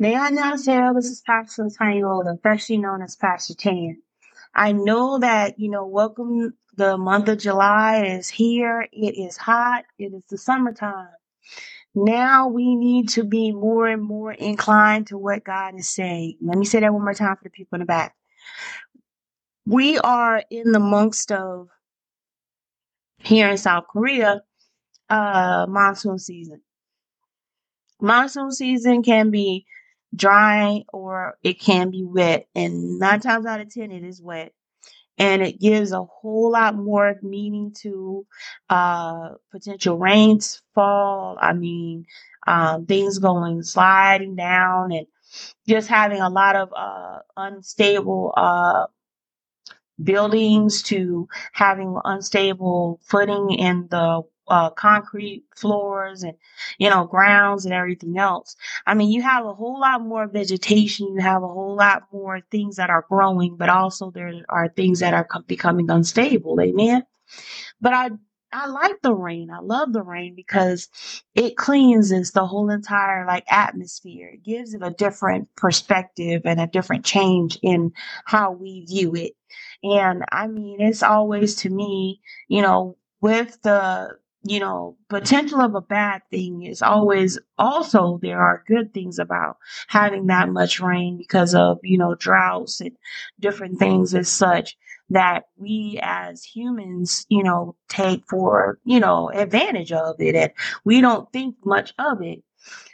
May I now say, oh, this is Pastor Golden, affectionately known as Pastor Tan. I know that, you know, welcome the month of July is here. It is hot. It is the summertime. Now we need to be more and more inclined to what God is saying. Let me say that one more time for the people in the back. We are in the amongst of here in South Korea, uh, monsoon season. Monsoon season can be dry or it can be wet, and nine times out of ten, it is wet. And it gives a whole lot more meaning to uh, potential rains, fall. I mean, um, things going sliding down and just having a lot of uh, unstable uh, buildings to having unstable footing in the uh, concrete floors and you know grounds and everything else i mean you have a whole lot more vegetation you have a whole lot more things that are growing but also there are things that are becoming unstable amen but i I like the rain. I love the rain because it cleanses the whole entire like atmosphere. It gives it a different perspective and a different change in how we view it. And I mean, it's always to me, you know, with the you know, potential of a bad thing is always also there are good things about having that much rain because of, you know, droughts and different things as such that we as humans, you know, take for, you know, advantage of it and we don't think much of it.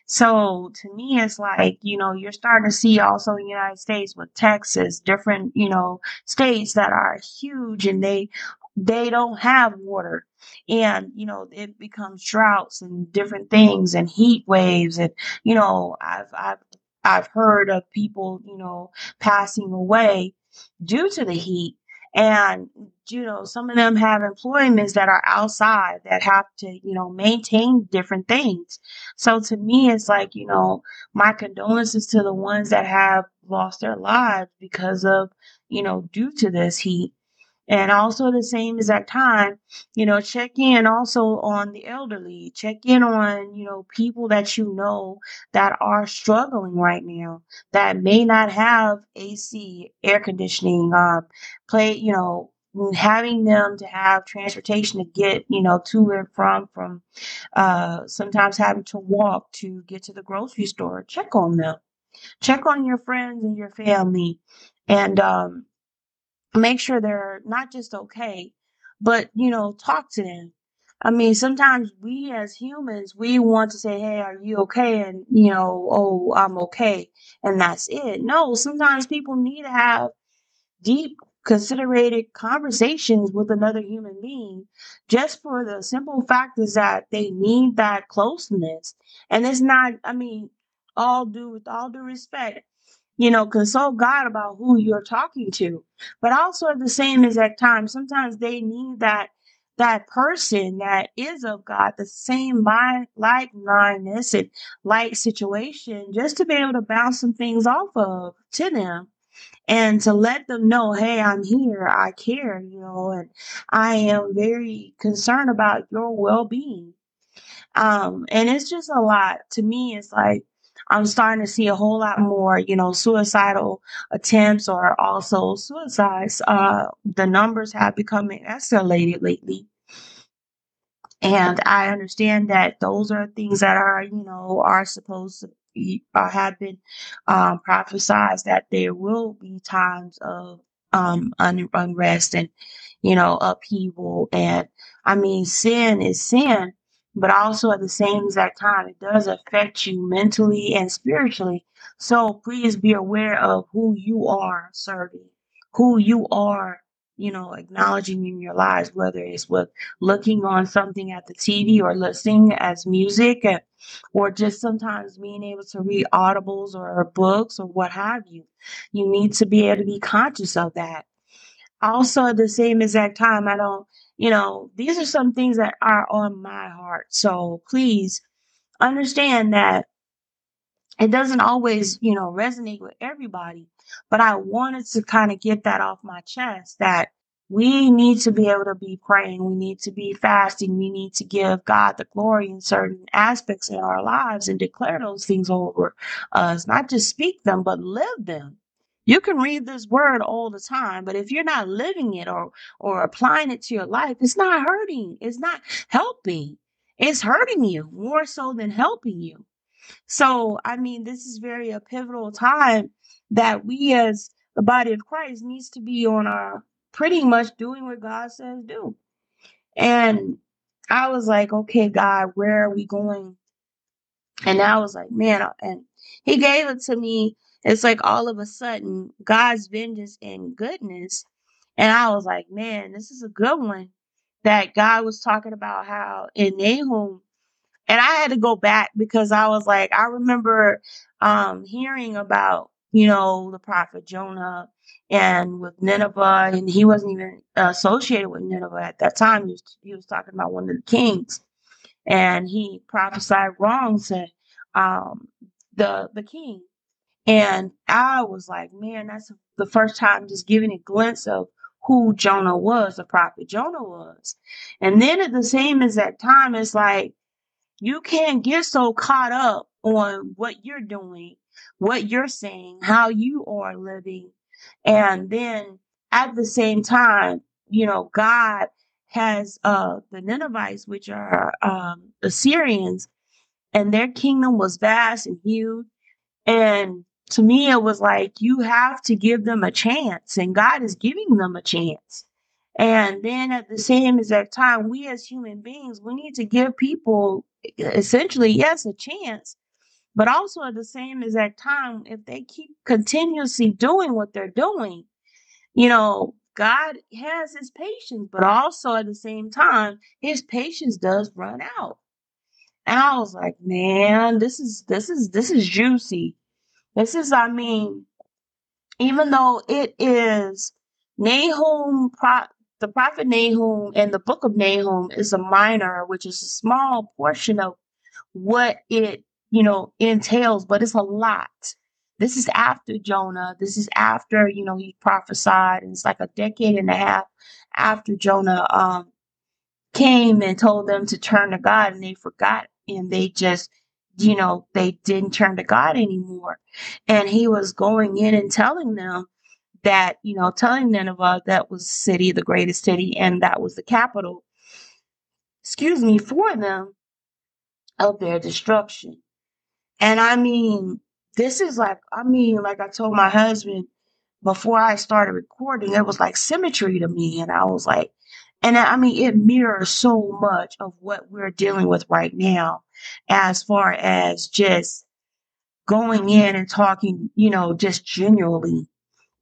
So to me, it's like, you know, you're starting to see also in the United States with Texas, different, you know, states that are huge and they they don't have water. And you know it becomes droughts and different things and heat waves. And you know i've i've i've heard of people you know passing away due to the heat. And you know some of them have employments that are outside that have to you know maintain different things. So to me it's like you know my condolences to the ones that have lost their lives because of you know due to this heat and also the same exact time, you know, check in also on the elderly, check in on, you know, people that you know that are struggling right now, that may not have AC, air conditioning, um, play, you know, having them to have transportation to get, you know, to and from, from, uh, sometimes having to walk to get to the grocery store, check on them, check on your friends and your family. And, um, make sure they're not just okay, but you know, talk to them. I mean, sometimes we as humans, we want to say, Hey, are you okay? And, you know, oh, I'm okay. And that's it. No, sometimes people need to have deep, considerated conversations with another human being just for the simple fact is that they need that closeness. And it's not, I mean, all due with all due respect, you know, consult God about who you're talking to. But also at the same exact time, sometimes they need that that person that is of God, the same mind, like mindedness and like situation, just to be able to bounce some things off of to them and to let them know, hey, I'm here, I care, you know, and I am very concerned about your well being. Um, and it's just a lot. To me, it's like I'm starting to see a whole lot more, you know, suicidal attempts or also suicides. Uh, the numbers have become escalated lately. And I understand that those are things that are, you know, are supposed to be, uh, have been um, prophesied that there will be times of um, un- unrest and, you know, upheaval. And I mean, sin is sin, but also at the same exact time, it does affect you mentally and spiritually. So please be aware of who you are serving, who you are, you know, acknowledging in your lives, whether it's with looking on something at the TV or listening as music, uh, or just sometimes being able to read audibles or books or what have you. You need to be able to be conscious of that. Also, at the same exact time, I don't you know, these are some things that are on my heart. So please understand that it doesn't always, you know, resonate with everybody, but I wanted to kind of get that off my chest that, we need to be able to be praying. We need to be fasting. We need to give God the glory in certain aspects in our lives and declare those things over us, not just speak them, but live them. You can read this word all the time, but if you're not living it or or applying it to your life, it's not hurting. It's not helping. It's hurting you more so than helping you. So, I mean, this is very a pivotal time that we as the body of Christ needs to be on our pretty much doing what God says do. And I was like, okay, God, where are we going? And I was like, man, uh, and he gave it to me. It's like all of a sudden, God's vengeance and goodness. And I was like, man, this is a good one. That God was talking about how in Nahum, and I had to go back because I was like, I remember um, hearing about, you know, the prophet Jonah and with Nineveh, and he wasn't even associated with Nineveh at that time. He was, he was talking about one of the kings, and he prophesied wrong to um, the the king. And I was like, man, that's the first time just giving a glimpse of who Jonah was, the prophet Jonah was. And then at the same exact time, it's like you can't get so caught up on what you're doing, what you're saying, how you are living. And then at the same time, you know, God has uh the Ninevites, which are um Assyrians, and their kingdom was vast and huge. And to me, it was like you have to give them a chance, and God is giving them a chance. And then at the same exact time, we as human beings, we need to give people essentially, yes, a chance, but also at the same exact time, if they keep continuously doing what they're doing, you know, God has his patience, but also at the same time, his patience does run out. And I was like, man, this is this is this is juicy. This is, I mean, even though it is Nahum, the prophet Nahum and the book of Nahum is a minor, which is a small portion of what it, you know, entails, but it's a lot. This is after Jonah. This is after, you know, he prophesied, and it's like a decade and a half after Jonah um came and told them to turn to God and they forgot and they just you know they didn't turn to God anymore. And he was going in and telling them that you know telling Nineveh that was city the greatest city and that was the capital excuse me for them of their destruction. And I mean this is like I mean like I told my husband before I started recording it was like symmetry to me. And I was like and I mean, it mirrors so much of what we're dealing with right now, as far as just going in and talking, you know, just genuinely.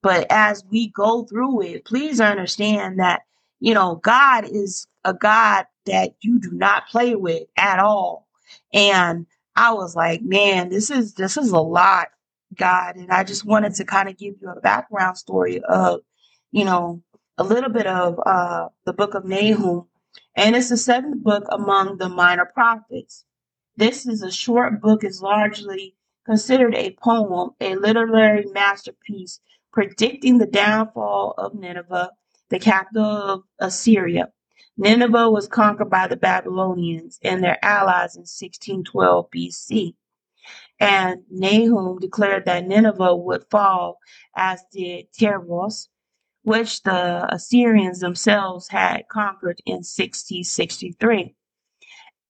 But as we go through it, please understand that, you know, God is a God that you do not play with at all. And I was like, man, this is this is a lot, God. And I just wanted to kind of give you a background story of, you know, a little bit of uh, the book of Nahum, and it's the seventh book among the minor prophets. This is a short book, is largely considered a poem, a literary masterpiece predicting the downfall of Nineveh, the capital of Assyria. Nineveh was conquered by the Babylonians and their allies in 1612 BC. And Nahum declared that Nineveh would fall, as did Tyros, which the Assyrians themselves had conquered in 6063.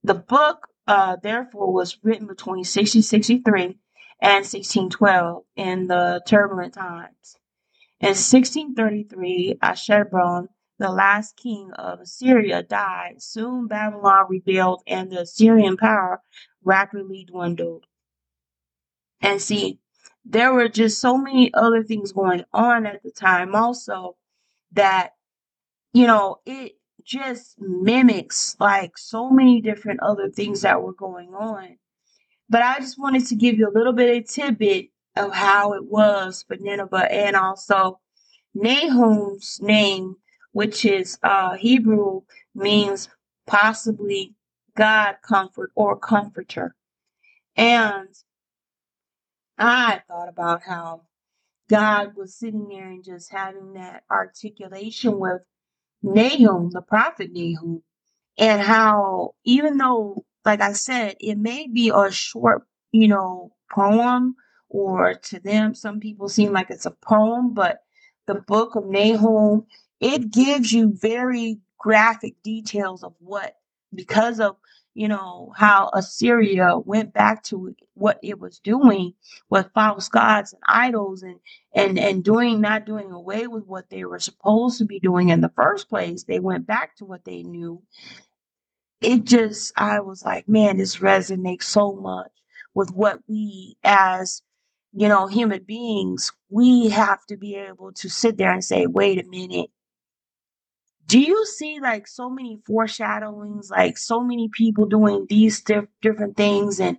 The book, uh, therefore, was written between 1663 and 1612 in the turbulent times. In 1633, Ashurban, the last king of Assyria, died. Soon Babylon rebelled and the Assyrian power rapidly dwindled. And see, there were just so many other things going on at the time also that you know it just mimics like so many different other things that were going on. But i just wanted to give you a little bit of tidbit of how it was for nineveh and also nahum's name which is uh hebrew means possibly god comfort or comforter. And I thought about how God was sitting there and just having that articulation with Nahum, the prophet Nahum, and how even though, like I said, it may be a short, you know, poem, or to them, some people seem like it's a poem, but the book of Nahum, it gives you very graphic details of what, because of you know how Assyria went back to what it was doing with false gods and idols and and and doing not doing away with what they were supposed to be doing in the first place they went back to what they knew it just I was like, man, this resonates so much with what we as you know human beings we have to be able to sit there and say, wait a minute. Do you see like so many foreshadowings, like so many people doing these diff- different things and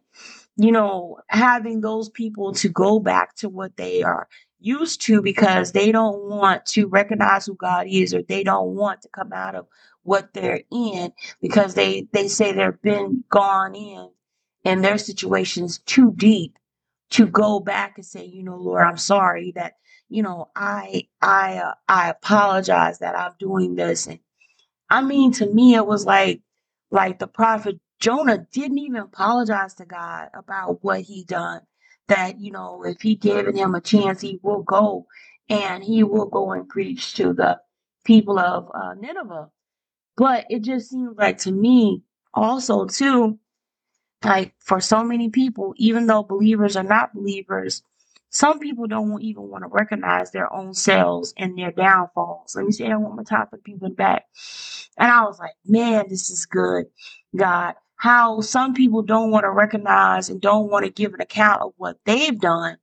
you know, having those people to go back to what they are used to because they don't want to recognize who God is or they don't want to come out of what they're in because they they say they've been gone in and their situations too deep to go back and say, you know, Lord, I'm sorry that you know I I uh, I apologize that I'm doing this and I mean to me it was like like the prophet Jonah didn't even apologize to God about what he done. That, you know, if he given him a chance, he will go and he will go and preach to the people of uh, Nineveh. But it just seems like to me also too, like for so many people, even though believers are not believers, some people don't even want to recognize their own selves and their downfalls. Let me say that one more time for people back. And I was like, man, this is good, God. How some people don't want to recognize and don't want to give an account of what they've done,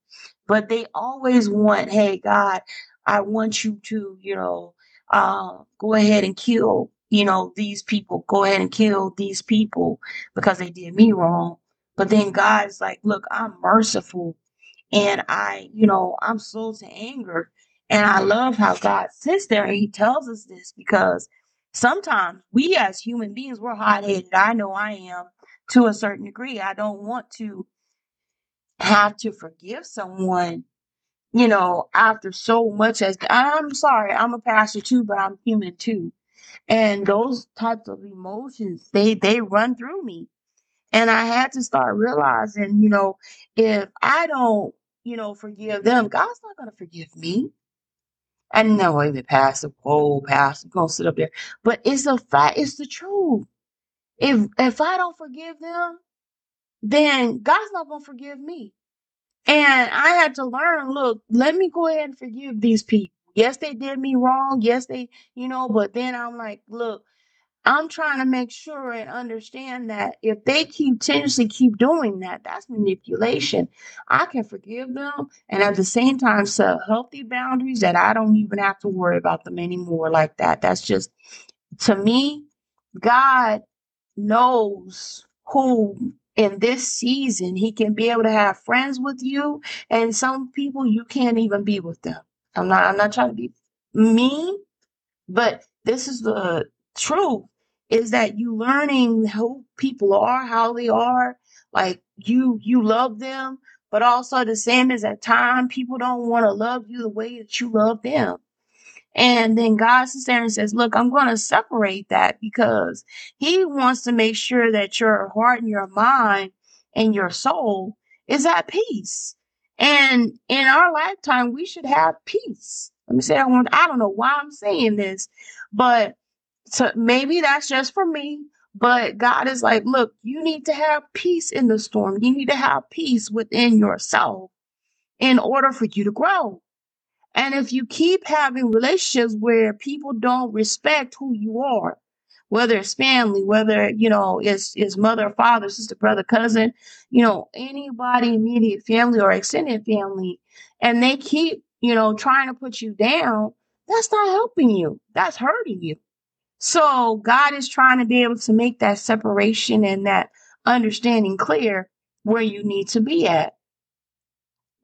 but they always want, hey, God, I want you to, you know, uh, go ahead and kill, you know, these people. Go ahead and kill these people because they did me wrong. But then God's like, look, I'm merciful and I, you know, I'm slow to anger. And I love how God sits there and He tells us this because sometimes we as human beings, we're hot headed. I know I am to a certain degree. I don't want to have to forgive someone, you know, after so much as I'm sorry, I'm a pastor too, but I'm human too. And those types of emotions, they they run through me. And I had to start realizing, you know, if I don't, you know, forgive them, God's not going to forgive me. I know even pastor, oh pastor, gonna sit up there, but it's a fact. It's the truth. If if I don't forgive them, then God's not gonna forgive me. And I had to learn. Look, let me go ahead and forgive these people. Yes, they did me wrong. Yes, they, you know. But then I'm like, look, I'm trying to make sure and understand that if they keep continuously keep doing that, that's manipulation. I can forgive them and at the same time set healthy boundaries that I don't even have to worry about them anymore like that. That's just to me, God knows who in this season he can be able to have friends with you and some people you can't even be with them. I'm not I'm not trying to be mean, but this is the truth is that you learning who people are, how they are, like you you love them, but also the same as at time people don't want to love you the way that you love them. And then God sits there and says, Look, I'm going to separate that because He wants to make sure that your heart and your mind and your soul is at peace. And in our lifetime, we should have peace. Let me say. I don't know why I'm saying this, but so maybe that's just for me. But God is like, look, you need to have peace in the storm. You need to have peace within yourself in order for you to grow. And if you keep having relationships where people don't respect who you are, whether it's family, whether you know it's it's mother, father, sister, brother, cousin, you know, anybody immediate family or extended family, and they keep, you know, trying to put you down, that's not helping you. That's hurting you. So God is trying to be able to make that separation and that understanding clear where you need to be at.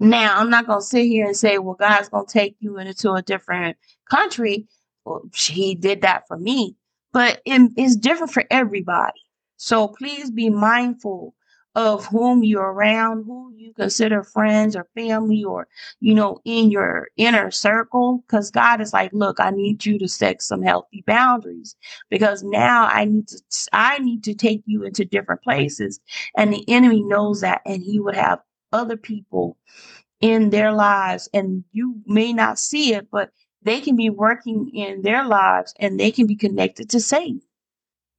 Now, I'm not going to sit here and say, well, God's going to take you into a different country. Well, he did that for me, but it, it's different for everybody. So please be mindful of whom you're around, who you consider friends or family or, you know, in your inner circle. Cause God is like, look, I need you to set some healthy boundaries because now I need to, I need to take you into different places. And the enemy knows that and he would have other people in their lives and you may not see it, but they can be working in their lives and they can be connected to Satan.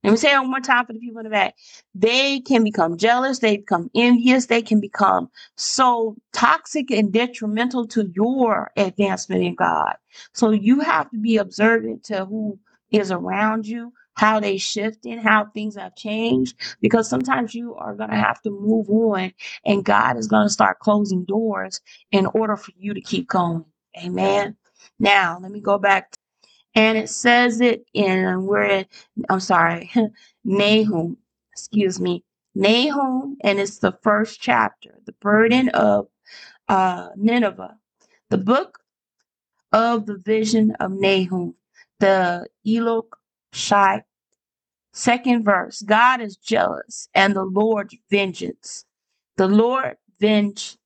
Let me say it one more time for the people in the back. They can become jealous, they become envious, they can become so toxic and detrimental to your advancement in God. So you have to be observant to who is around you, how they shifting, how things have changed, because sometimes you are going to have to move on and God is going to start closing doors in order for you to keep going. Amen. Now, let me go back and it says it in where I'm sorry, Nahum, excuse me, Nahum, and it's the first chapter, the burden of uh, Nineveh, the book of the vision of Nahum, the Elok Shai, second verse. God is jealous, and the Lord vengeance. The Lord venge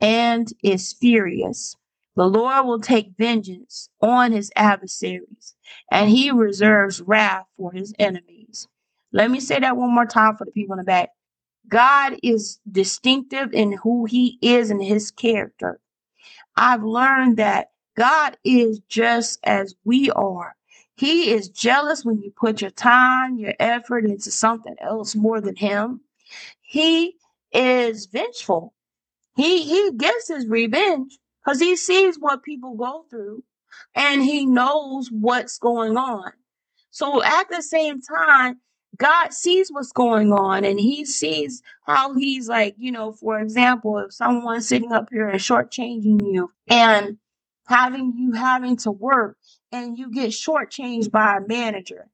and is furious. The Lord will take vengeance on his adversaries, and he reserves wrath for his enemies. Let me say that one more time for the people in the back. God is distinctive in who he is and his character. I've learned that God is just as we are. He is jealous when you put your time, your effort into something else more than him. He is vengeful. He he gets his revenge because he sees what people go through and he knows what's going on. So at the same time, God sees what's going on and he sees how he's like, you know, for example, if someone's sitting up here and shortchanging you and having you having to work and you get shortchanged by a manager.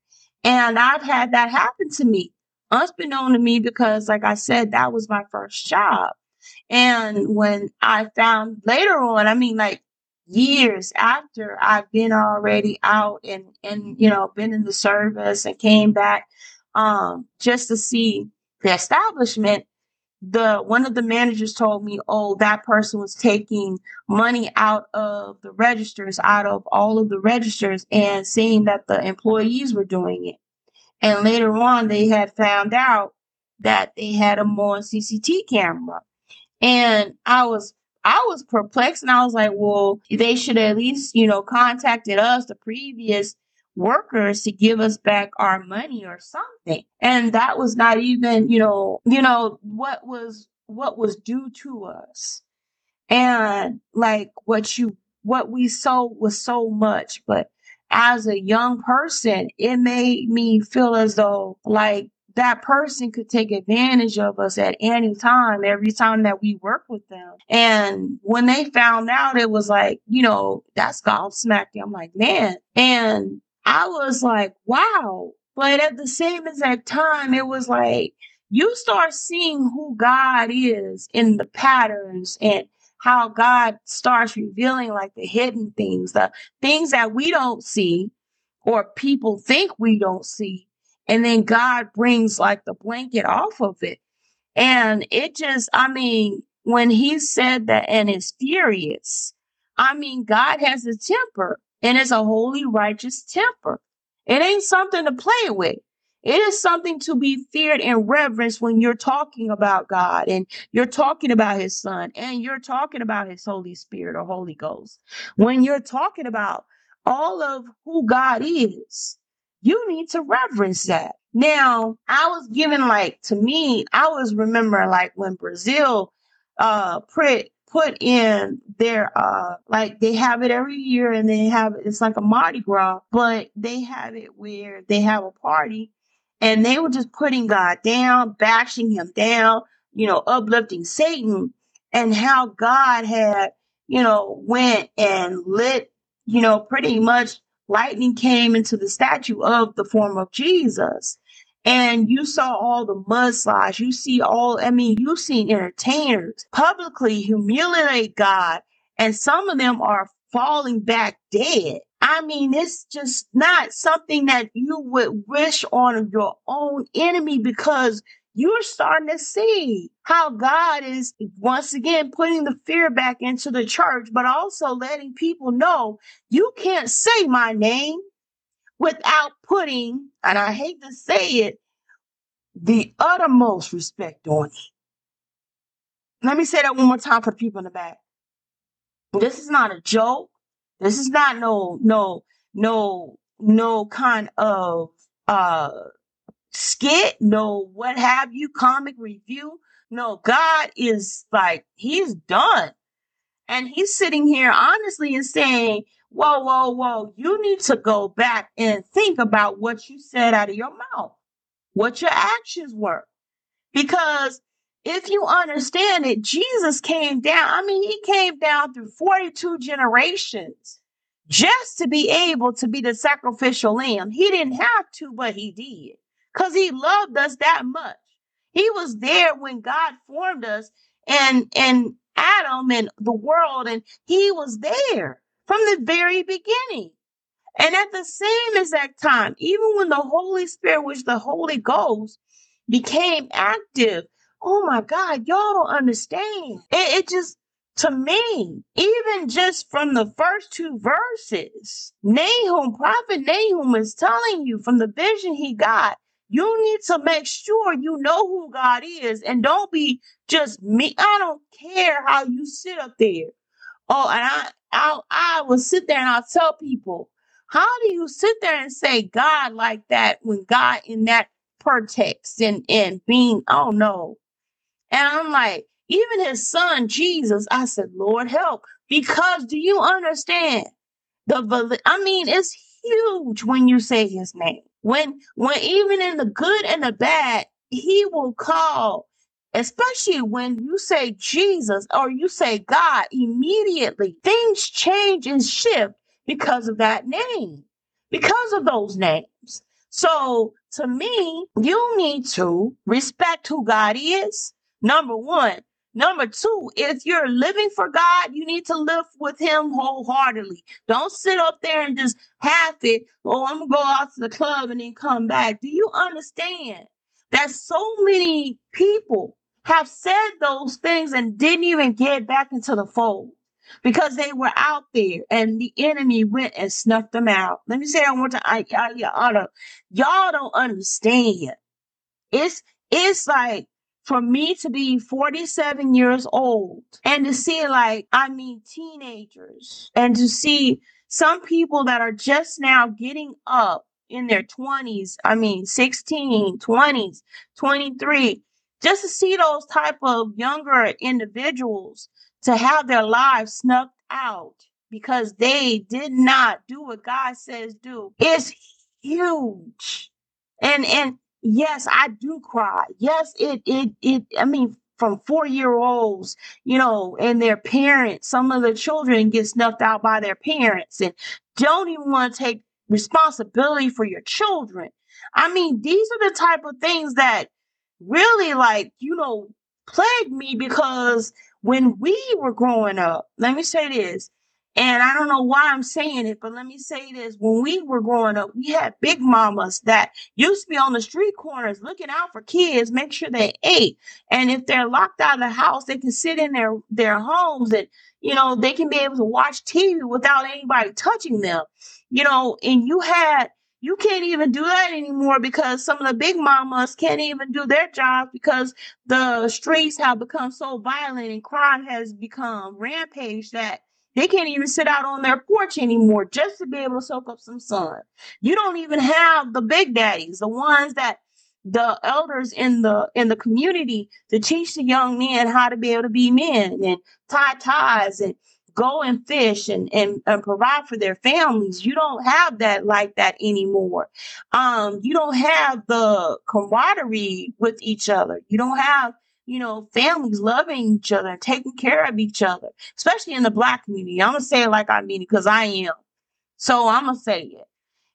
And I've had that happen to me, unbeknown to me, because like I said, that was my first job. And when I found later on, I mean, like years after I've been already out and, and, you know, been in the service and came back, um, just to see the establishment, the, one of the managers told me, oh, that person was taking money out of the registers, out of all of the registers and seeing that the employees were doing it. And later on, they had found out that they had a more CCT camera. And I was I was perplexed and I was like, well, they should at least, you know, contacted us, the previous workers to give us back our money or something. And that was not even, you know, you know, what was what was due to us. And like what you what we sold was so much, but as a young person, it made me feel as though like that person could take advantage of us at any time, every time that we work with them. And when they found out, it was like, you know, that's gobsmacked. I'm like, man. And I was like, wow. But at the same exact time, it was like, you start seeing who God is in the patterns and how God starts revealing like the hidden things, the things that we don't see or people think we don't see and then God brings like the blanket off of it. And it just, I mean, when he said that and is furious, I mean, God has a temper and it's a holy, righteous temper. It ain't something to play with. It is something to be feared and reverenced when you're talking about God and you're talking about his son and you're talking about his Holy Spirit or Holy Ghost. When you're talking about all of who God is, you need to reverence that. Now, I was given like to me, I was remember like when Brazil uh put put in their uh like they have it every year and they have it, it's like a Mardi Gras, but they have it where they have a party and they were just putting God down, bashing him down, you know, uplifting Satan and how God had, you know, went and lit, you know, pretty much lightning came into the statue of the form of Jesus. And you saw all the mudslides. You see all, I mean, you've seen entertainers publicly humiliate God, and some of them are falling back dead. I mean, it's just not something that you would wish on your own enemy because you're starting to see how God is once again putting the fear back into the church, but also letting people know you can't say my name without putting, and I hate to say it, the uttermost respect on it. Let me say that one more time for people in the back. This is not a joke. This is not no no no no kind of uh skit, no what have you, comic review. No, God is like he's done. And he's sitting here honestly and saying, Whoa, whoa, whoa, you need to go back and think about what you said out of your mouth, what your actions were. Because if you understand it, Jesus came down. I mean, he came down through 42 generations just to be able to be the sacrificial lamb. He didn't have to, but he did because he loved us that much. He was there when God formed us and, and Adam and the world, and he was there from the very beginning. And at the same exact time, even when the Holy Spirit, which the Holy Ghost, became active, oh my God, y'all don't understand. It, it just, to me, even just from the first two verses, Nahum, Prophet Nahum is telling you from the vision he got, you need to make sure you know who God is and don't be just me. I don't care how you sit up there. Oh, and I, I, I will sit there and I'll tell people, how do you sit there and say God like that when God in that pretext and and being, oh no. And I'm like, even his son Jesus, I said, Lord help, because do you understand the? I mean, it's huge when you say his name. When when even in the good and the bad, he will call. Especially when you say Jesus or you say God, immediately things change and shift because of that name, because of those names. So to me, you need to respect who God is. Number one. Number two, if you're living for God, you need to live with Him wholeheartedly. Don't sit up there and just half it. Oh, I'm gonna go out to the club and then come back. Do you understand that so many people have said those things and didn't even get back into the fold because they were out there and the enemy went and snuffed them out? Let me say that one time. I, I, don't, y'all don't understand. It's it's like for me to be 47 years old and to see like I mean teenagers and to see some people that are just now getting up in their 20s, I mean 16, 20s, 23, just to see those type of younger individuals to have their lives snuffed out because they did not do what God says do is huge. And and yes, I do cry. Yes, it it it I mean from four year olds, you know, and their parents, some of the children get snuffed out by their parents and don't even want to take responsibility for your children. I mean, these are the type of things that really like, you know, plagued me because when we were growing up, let me say this, and I don't know why I'm saying it, but let me say this. When we were growing up, we had big mamas that used to be on the street corners looking out for kids, make sure they ate. And if they're locked out of the house, they can sit in their, their homes and, you know, they can be able to watch TV without anybody touching them. You know, and you had you can't even do that anymore because some of the big mamas can't even do their job because the streets have become so violent and crime has become rampage that they can't even sit out on their porch anymore just to be able to soak up some sun. You don't even have the big daddies, the ones that the elders in the in the community to teach the young men how to be able to be men and tie ties and go and fish and, and, and provide for their families. You don't have that like that anymore. Um, you don't have the camaraderie with each other. You don't have, you know, families loving each other and taking care of each other, especially in the black community. I'm gonna say it like I mean it because I am. So I'm gonna say it.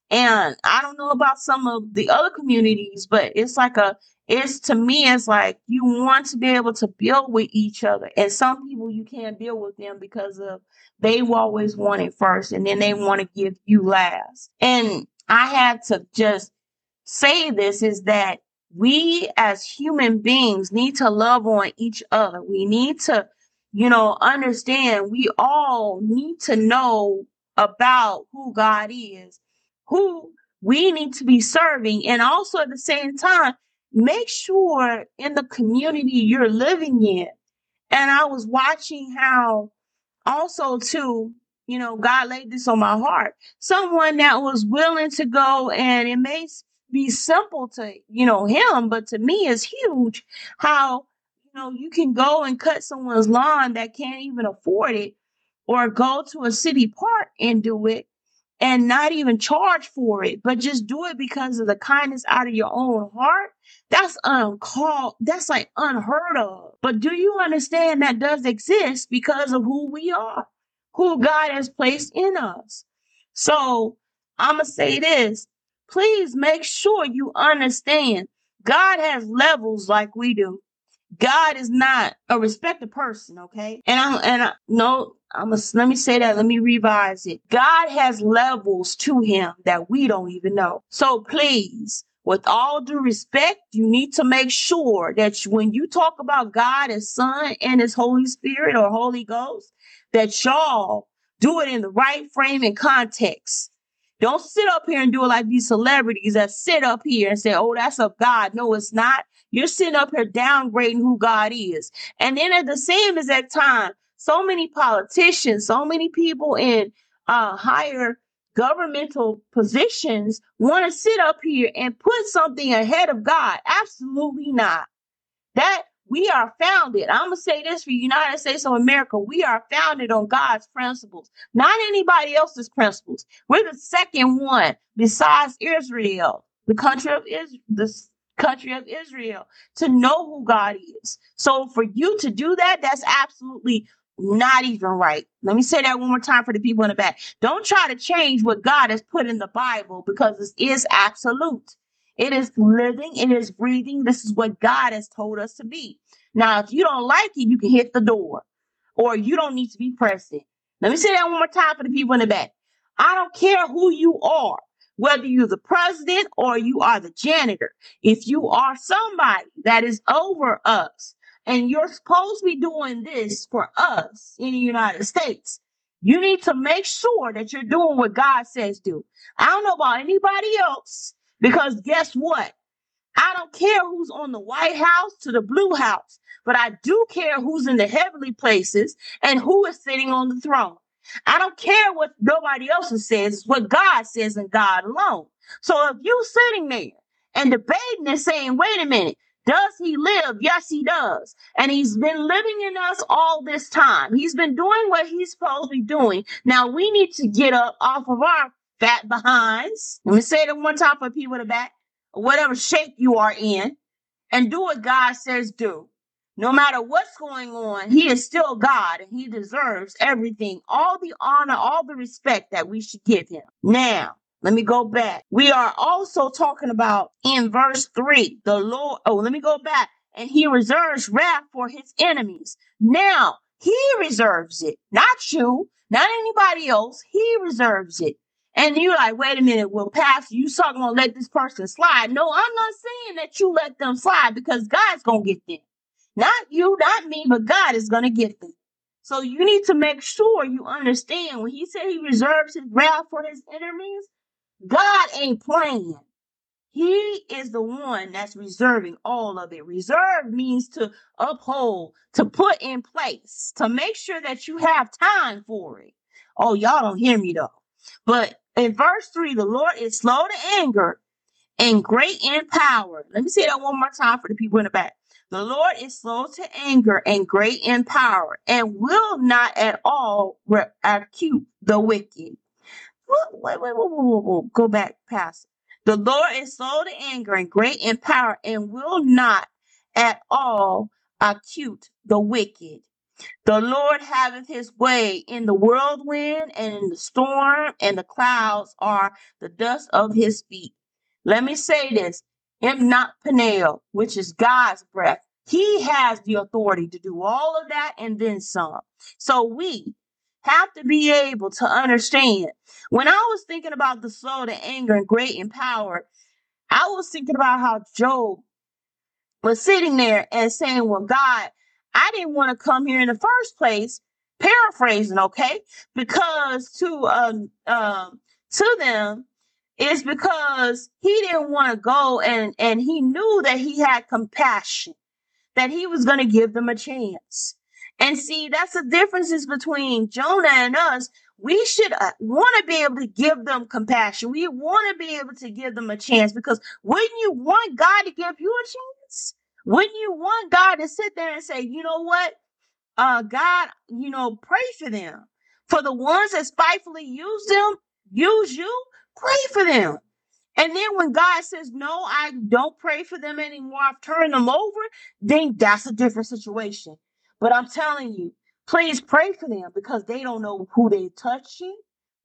And I don't know about some of the other communities, but it's like a it's to me it's like you want to be able to build with each other and some people you can't build with them because of they always want it first and then they want to give you last and i had to just say this is that we as human beings need to love on each other. We need to, you know, understand we all need to know about who God is, who we need to be serving, and also at the same time, make sure in the community you're living in. And I was watching how also too you know god laid this on my heart someone that was willing to go and it may s- be simple to you know him but to me it's huge how you know you can go and cut someone's lawn that can't even afford it or go to a city park and do it and not even charge for it, but just do it because of the kindness out of your own heart, that's uncalled, that's like unheard of. But do you understand that does exist because of who we are, who God has placed in us? So I'm to say this please make sure you understand God has levels like we do. God is not a respected person, okay? And I'm and I no, I'm a, let me say that, let me revise it. God has levels to him that we don't even know. So please, with all due respect, you need to make sure that when you talk about God as Son and His Holy Spirit or Holy Ghost, that y'all do it in the right frame and context. Don't sit up here and do it like these celebrities that sit up here and say, oh, that's of God. No, it's not. You're sitting up here downgrading who God is. And then at the same exact time, so many politicians, so many people in uh, higher governmental positions want to sit up here and put something ahead of God. Absolutely not. That we are founded. I'm gonna say this for United States of America. We are founded on God's principles, not anybody else's principles. We're the second one besides Israel, the country of Israel, the country of Israel, to know who God is. So for you to do that, that's absolutely not even right. Let me say that one more time for the people in the back. Don't try to change what God has put in the Bible because it is absolute. It is living, it is breathing. This is what God has told us to be. Now, if you don't like it, you can hit the door or you don't need to be present. Let me say that one more time for the people in the back. I don't care who you are, whether you're the president or you are the janitor. If you are somebody that is over us and you're supposed to be doing this for us in the United States, you need to make sure that you're doing what God says do. I don't know about anybody else, because guess what? I don't care who's on the White House to the Blue House, but I do care who's in the heavenly places and who is sitting on the throne. I don't care what nobody else says, what God says and God alone. So if you sitting there and debating and saying, wait a minute, does he live? Yes, he does. And he's been living in us all this time. He's been doing what he's supposed to be doing. Now we need to get up off of our fat behinds. Let me say it one time for people the back whatever shape you are in, and do what God says do. No matter what's going on, He is still God and He deserves everything, all the honor, all the respect that we should give Him. Now, let me go back. We are also talking about in verse 3, the Lord. Oh, let me go back. And He reserves wrath for His enemies. Now, He reserves it, not you, not anybody else. He reserves it. And you're like, wait a minute, well, Pastor, you talking gonna let this person slide. No, I'm not saying that you let them slide because God's gonna get them. Not you, not me, but God is gonna get them. So you need to make sure you understand when he said he reserves his wrath for his enemies, God ain't playing. He is the one that's reserving all of it. Reserve means to uphold, to put in place, to make sure that you have time for it. Oh, y'all don't hear me though. But in verse 3, the Lord is slow to anger and great in power. Let me say that one more time for the people in the back. The Lord is slow to anger and great in power and will not at all acute the wicked. Wait, wait, wait, wait, wait, wait. Go back Pastor. The Lord is slow to anger and great in power and will not at all acute the wicked. The Lord haveth his way in the whirlwind and in the storm, and the clouds are the dust of his feet. Let me say this not Peniel, which is God's breath, he has the authority to do all of that and then some. So we have to be able to understand. When I was thinking about the slow to anger and great in power, I was thinking about how Job was sitting there and saying, Well, God, I didn't want to come here in the first place, paraphrasing, okay? Because to um um to them is because he didn't want to go and and he knew that he had compassion that he was going to give them a chance. And see, that's the differences between Jonah and us. We should uh, want to be able to give them compassion. We want to be able to give them a chance because wouldn't you want God to give you a chance? Wouldn't you want God to sit there and say, you know what? Uh, God, you know, pray for them. For the ones that spitefully use them, use you, pray for them. And then when God says, no, I don't pray for them anymore, I've turned them over, then that's a different situation. But I'm telling you, please pray for them because they don't know who they touching.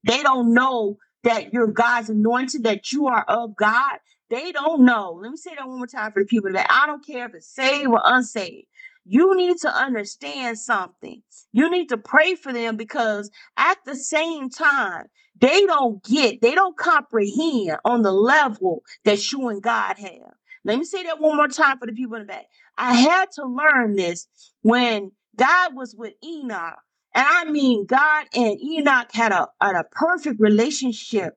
They don't know that you're God's anointed, that you are of God. They don't know. Let me say that one more time for the people that I don't care if it's saved or unsaved. You need to understand something. You need to pray for them because at the same time, they don't get, they don't comprehend on the level that you and God have. Let me say that one more time for the people in the back. I had to learn this when God was with Enoch. And I mean, God and Enoch had a, had a perfect relationship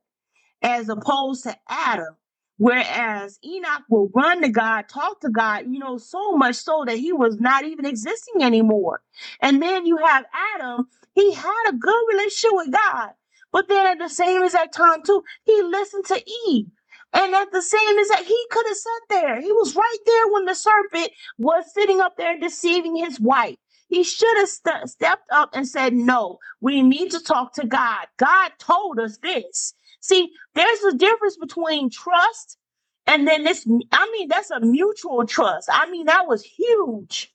as opposed to Adam. Whereas Enoch will run to God, talk to God, you know, so much so that he was not even existing anymore. And then you have Adam, he had a good relationship with God. But then at the same exact time, too, he listened to Eve. And at the same exact, he could have sat there. He was right there when the serpent was sitting up there deceiving his wife. He should have st- stepped up and said, No, we need to talk to God. God told us this. See, there's a difference between trust and then this. I mean, that's a mutual trust. I mean, that was huge.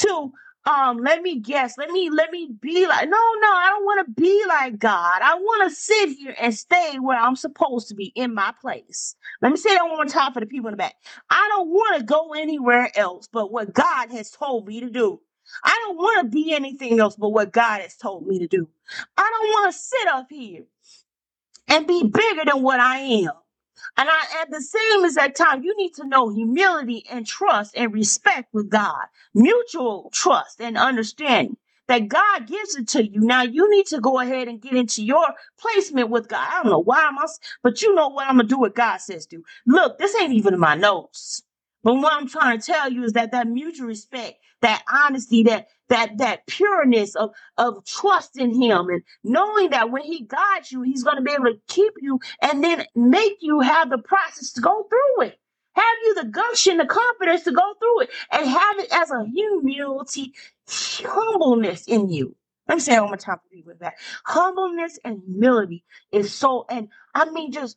To um, let me guess. Let me let me be like. No, no, I don't want to be like God. I want to sit here and stay where I'm supposed to be in my place. Let me say that one more time for the people in the back. I don't want to go anywhere else but what God has told me to do. I don't want to be anything else but what God has told me to do. I don't want to sit up here and be bigger than what I am. And I, at the same as that time, you need to know humility and trust and respect with God, mutual trust and understanding that God gives it to you. Now you need to go ahead and get into your placement with God. I don't know why I'm, but you know what I'm gonna do. What God says do. Look, this ain't even in my notes. But what I'm trying to tell you is that that mutual respect, that honesty, that that that pureness of of trust in Him, and knowing that when He guides you, He's going to be able to keep you and then make you have the process to go through it. Have you the gumption, the confidence to go through it, and have it as a humility, humbleness in you. Let me say it one more time for with that. Humbleness and humility is so, and I mean just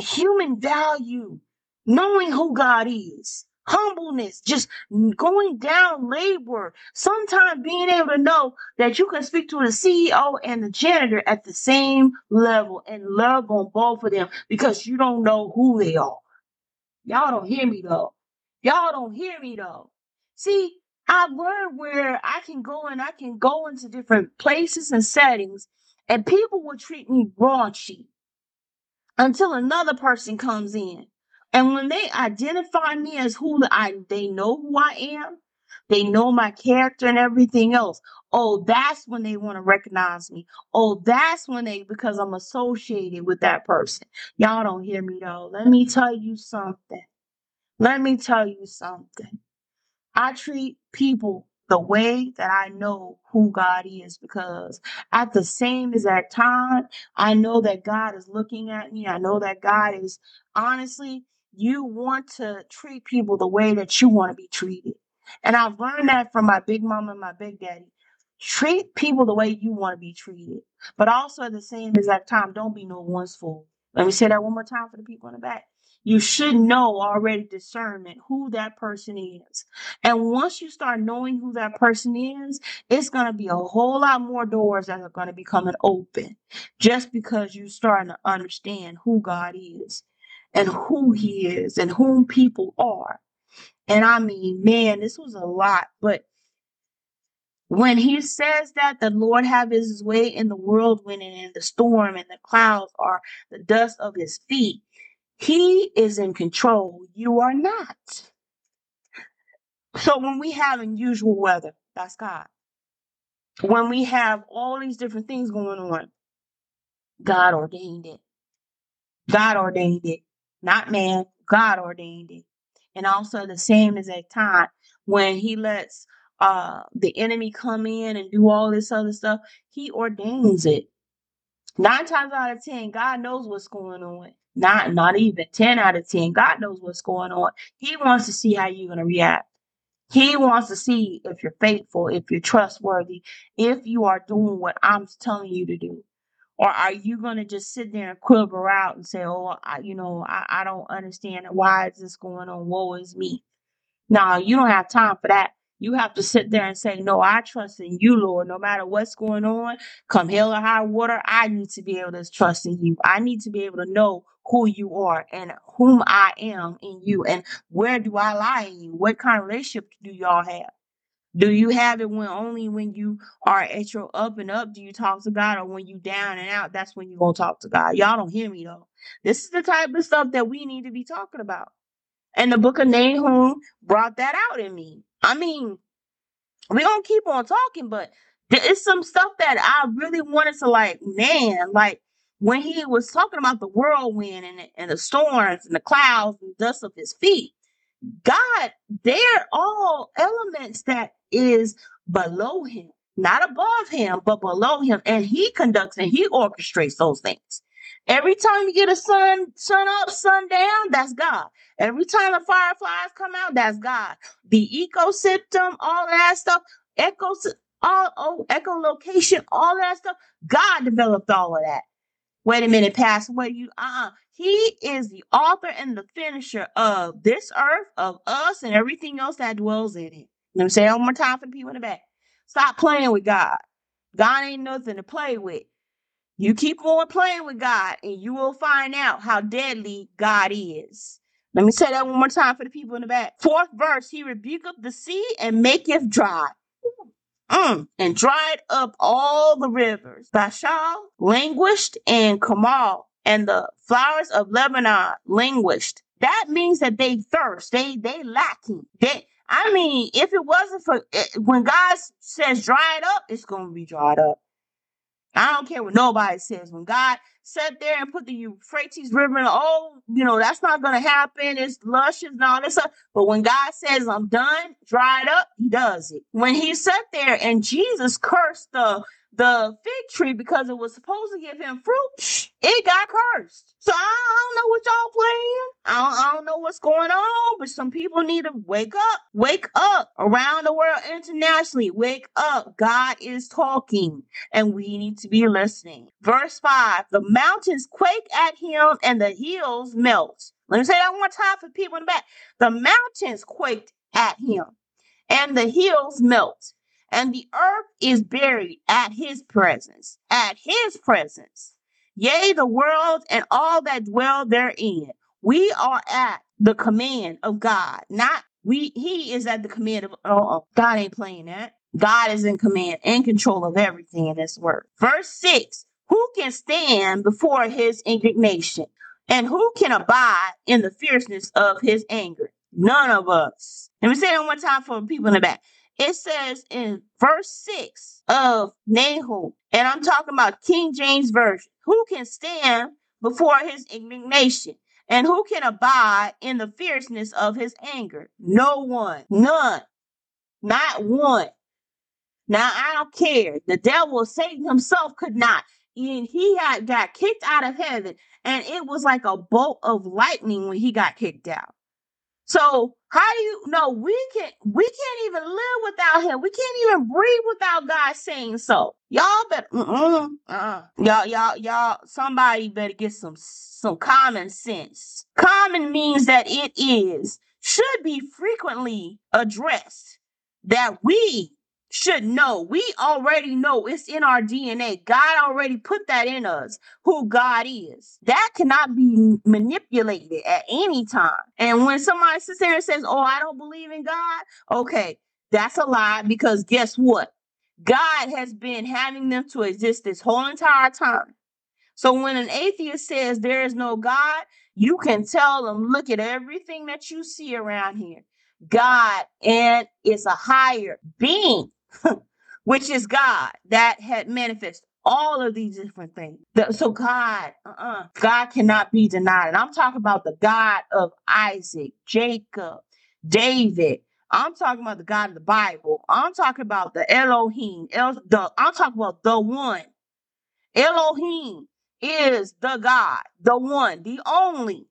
human value, knowing who God is. Humbleness, just going down labor. Sometimes being able to know that you can speak to the CEO and the janitor at the same level and love on both of them because you don't know who they are. Y'all don't hear me though. Y'all don't hear me though. See, I've learned where I can go and I can go into different places and settings and people will treat me raunchy until another person comes in. And when they identify me as who I they know who I am, they know my character and everything else. Oh, that's when they want to recognize me. Oh, that's when they because I'm associated with that person. Y'all don't hear me though. Let me tell you something. Let me tell you something. I treat people the way that I know who God is because at the same exact time, I know that God is looking at me. I know that God is honestly, you want to treat people the way that you want to be treated. And I've learned that from my big mama and my big daddy. Treat people the way you want to be treated. But also at the same exact time, don't be no one's fool. Let me say that one more time for the people in the back. You should know already discernment who that person is and once you start knowing who that person is, it's going to be a whole lot more doors that are going to be coming open just because you're starting to understand who God is and who He is and whom people are. And I mean, man, this was a lot, but when he says that the Lord have his way in the whirlwind and in the storm and the clouds are the dust of his feet, he is in control. You are not. So when we have unusual weather, that's God. When we have all these different things going on, God ordained it. God ordained it, not man. God ordained it. And also the same at time when he lets uh the enemy come in and do all this other stuff, he ordains it. Nine times out of ten, God knows what's going on. Not not even ten out of ten. God knows what's going on. He wants to see how you're gonna react. He wants to see if you're faithful, if you're trustworthy, if you are doing what I'm telling you to do. Or are you going to just sit there and quiver out and say, oh, I, you know, I, I don't understand. Why is this going on? Woe is me. No, you don't have time for that. You have to sit there and say, No, I trust in you, Lord. No matter what's going on, come hell or high water, I need to be able to trust in you. I need to be able to know who you are and whom I am in you and where do I lie in you? What kind of relationship do y'all have? Do you have it when only when you are at your up and up do you talk to God, or when you down and out, that's when you gonna talk to God? Y'all don't hear me though. This is the type of stuff that we need to be talking about. And the book of Nahum brought that out in me. I mean, we gonna keep on talking, but there is some stuff that I really wanted to like, man, like when he was talking about the whirlwind and, and the storms and the clouds and dust of his feet. God, they're all elements that is below him, not above him, but below him. And he conducts and he orchestrates those things. Every time you get a sun, sun up, sun down, that's God. Every time the fireflies come out, that's God. The ecosystem, all that stuff, echo, all oh, echolocation, all that stuff. God developed all of that. Wait a minute, Pastor. What you uh uh He is the author and the finisher of this earth, of us, and everything else that dwells in it. Let me say it one more time for the people in the back. Stop playing with God. God ain't nothing to play with. You keep on playing with God, and you will find out how deadly God is. Let me say that one more time for the people in the back. Fourth verse, he rebuketh the sea and maketh dry. Mm, and dried up all the rivers. Bashan languished and Carmel and the flowers of Lebanon languished. That means that they thirst. They they lacking. They I mean, if it wasn't for eh, when God says dry it up, it's gonna be dried up. I don't care what nobody says. When God sat there and put the Euphrates River in, oh, you know, that's not going to happen. It's luscious and all this stuff. But when God says, I'm done, dried up, he does it. When he sat there and Jesus cursed the the fig tree because it was supposed to give him fruit, it got cursed. So I, I don't know what y'all playing. I don't, I don't know what's going on, but some people need to wake up. Wake up around the world internationally. Wake up. God is talking and we need to be listening. Verse 5 The mountains quake at him and the hills melt. Let me say that one more time for people in the back. The mountains quaked at him and the hills melt and the earth is buried at his presence, at his presence. Yea, the world and all that dwell therein. We are at the command of God, not we. He is at the command of. Oh, God ain't playing that. God is in command and control of everything in this word. Verse six: Who can stand before his indignation, and who can abide in the fierceness of his anger? None of us. Let me say that one time for people in the back. It says in verse 6 of Nahum, and I'm talking about King James Version, who can stand before his indignation? And who can abide in the fierceness of his anger? No one. None. Not one. Now I don't care. The devil, Satan himself, could not. And he had got kicked out of heaven, and it was like a bolt of lightning when he got kicked out. So how do you know we can not we can't even live without him? We can't even breathe without God saying so. Y'all better uh y'all y'all y'all somebody better get some some common sense. Common means that it is should be frequently addressed that we should know. We already know it's in our DNA. God already put that in us, who God is. That cannot be manipulated at any time. And when somebody sits there and says, Oh, I don't believe in God, okay, that's a lie because guess what? God has been having them to exist this whole entire time. So when an atheist says there is no God, you can tell them, look at everything that you see around here. God and it's a higher being, which is God that had manifested all of these different things. So God, uh-uh, God cannot be denied. And I'm talking about the God of Isaac, Jacob, David. I'm talking about the God of the Bible. I'm talking about the Elohim. El, the, I'm talking about the one. Elohim is the God, the one, the only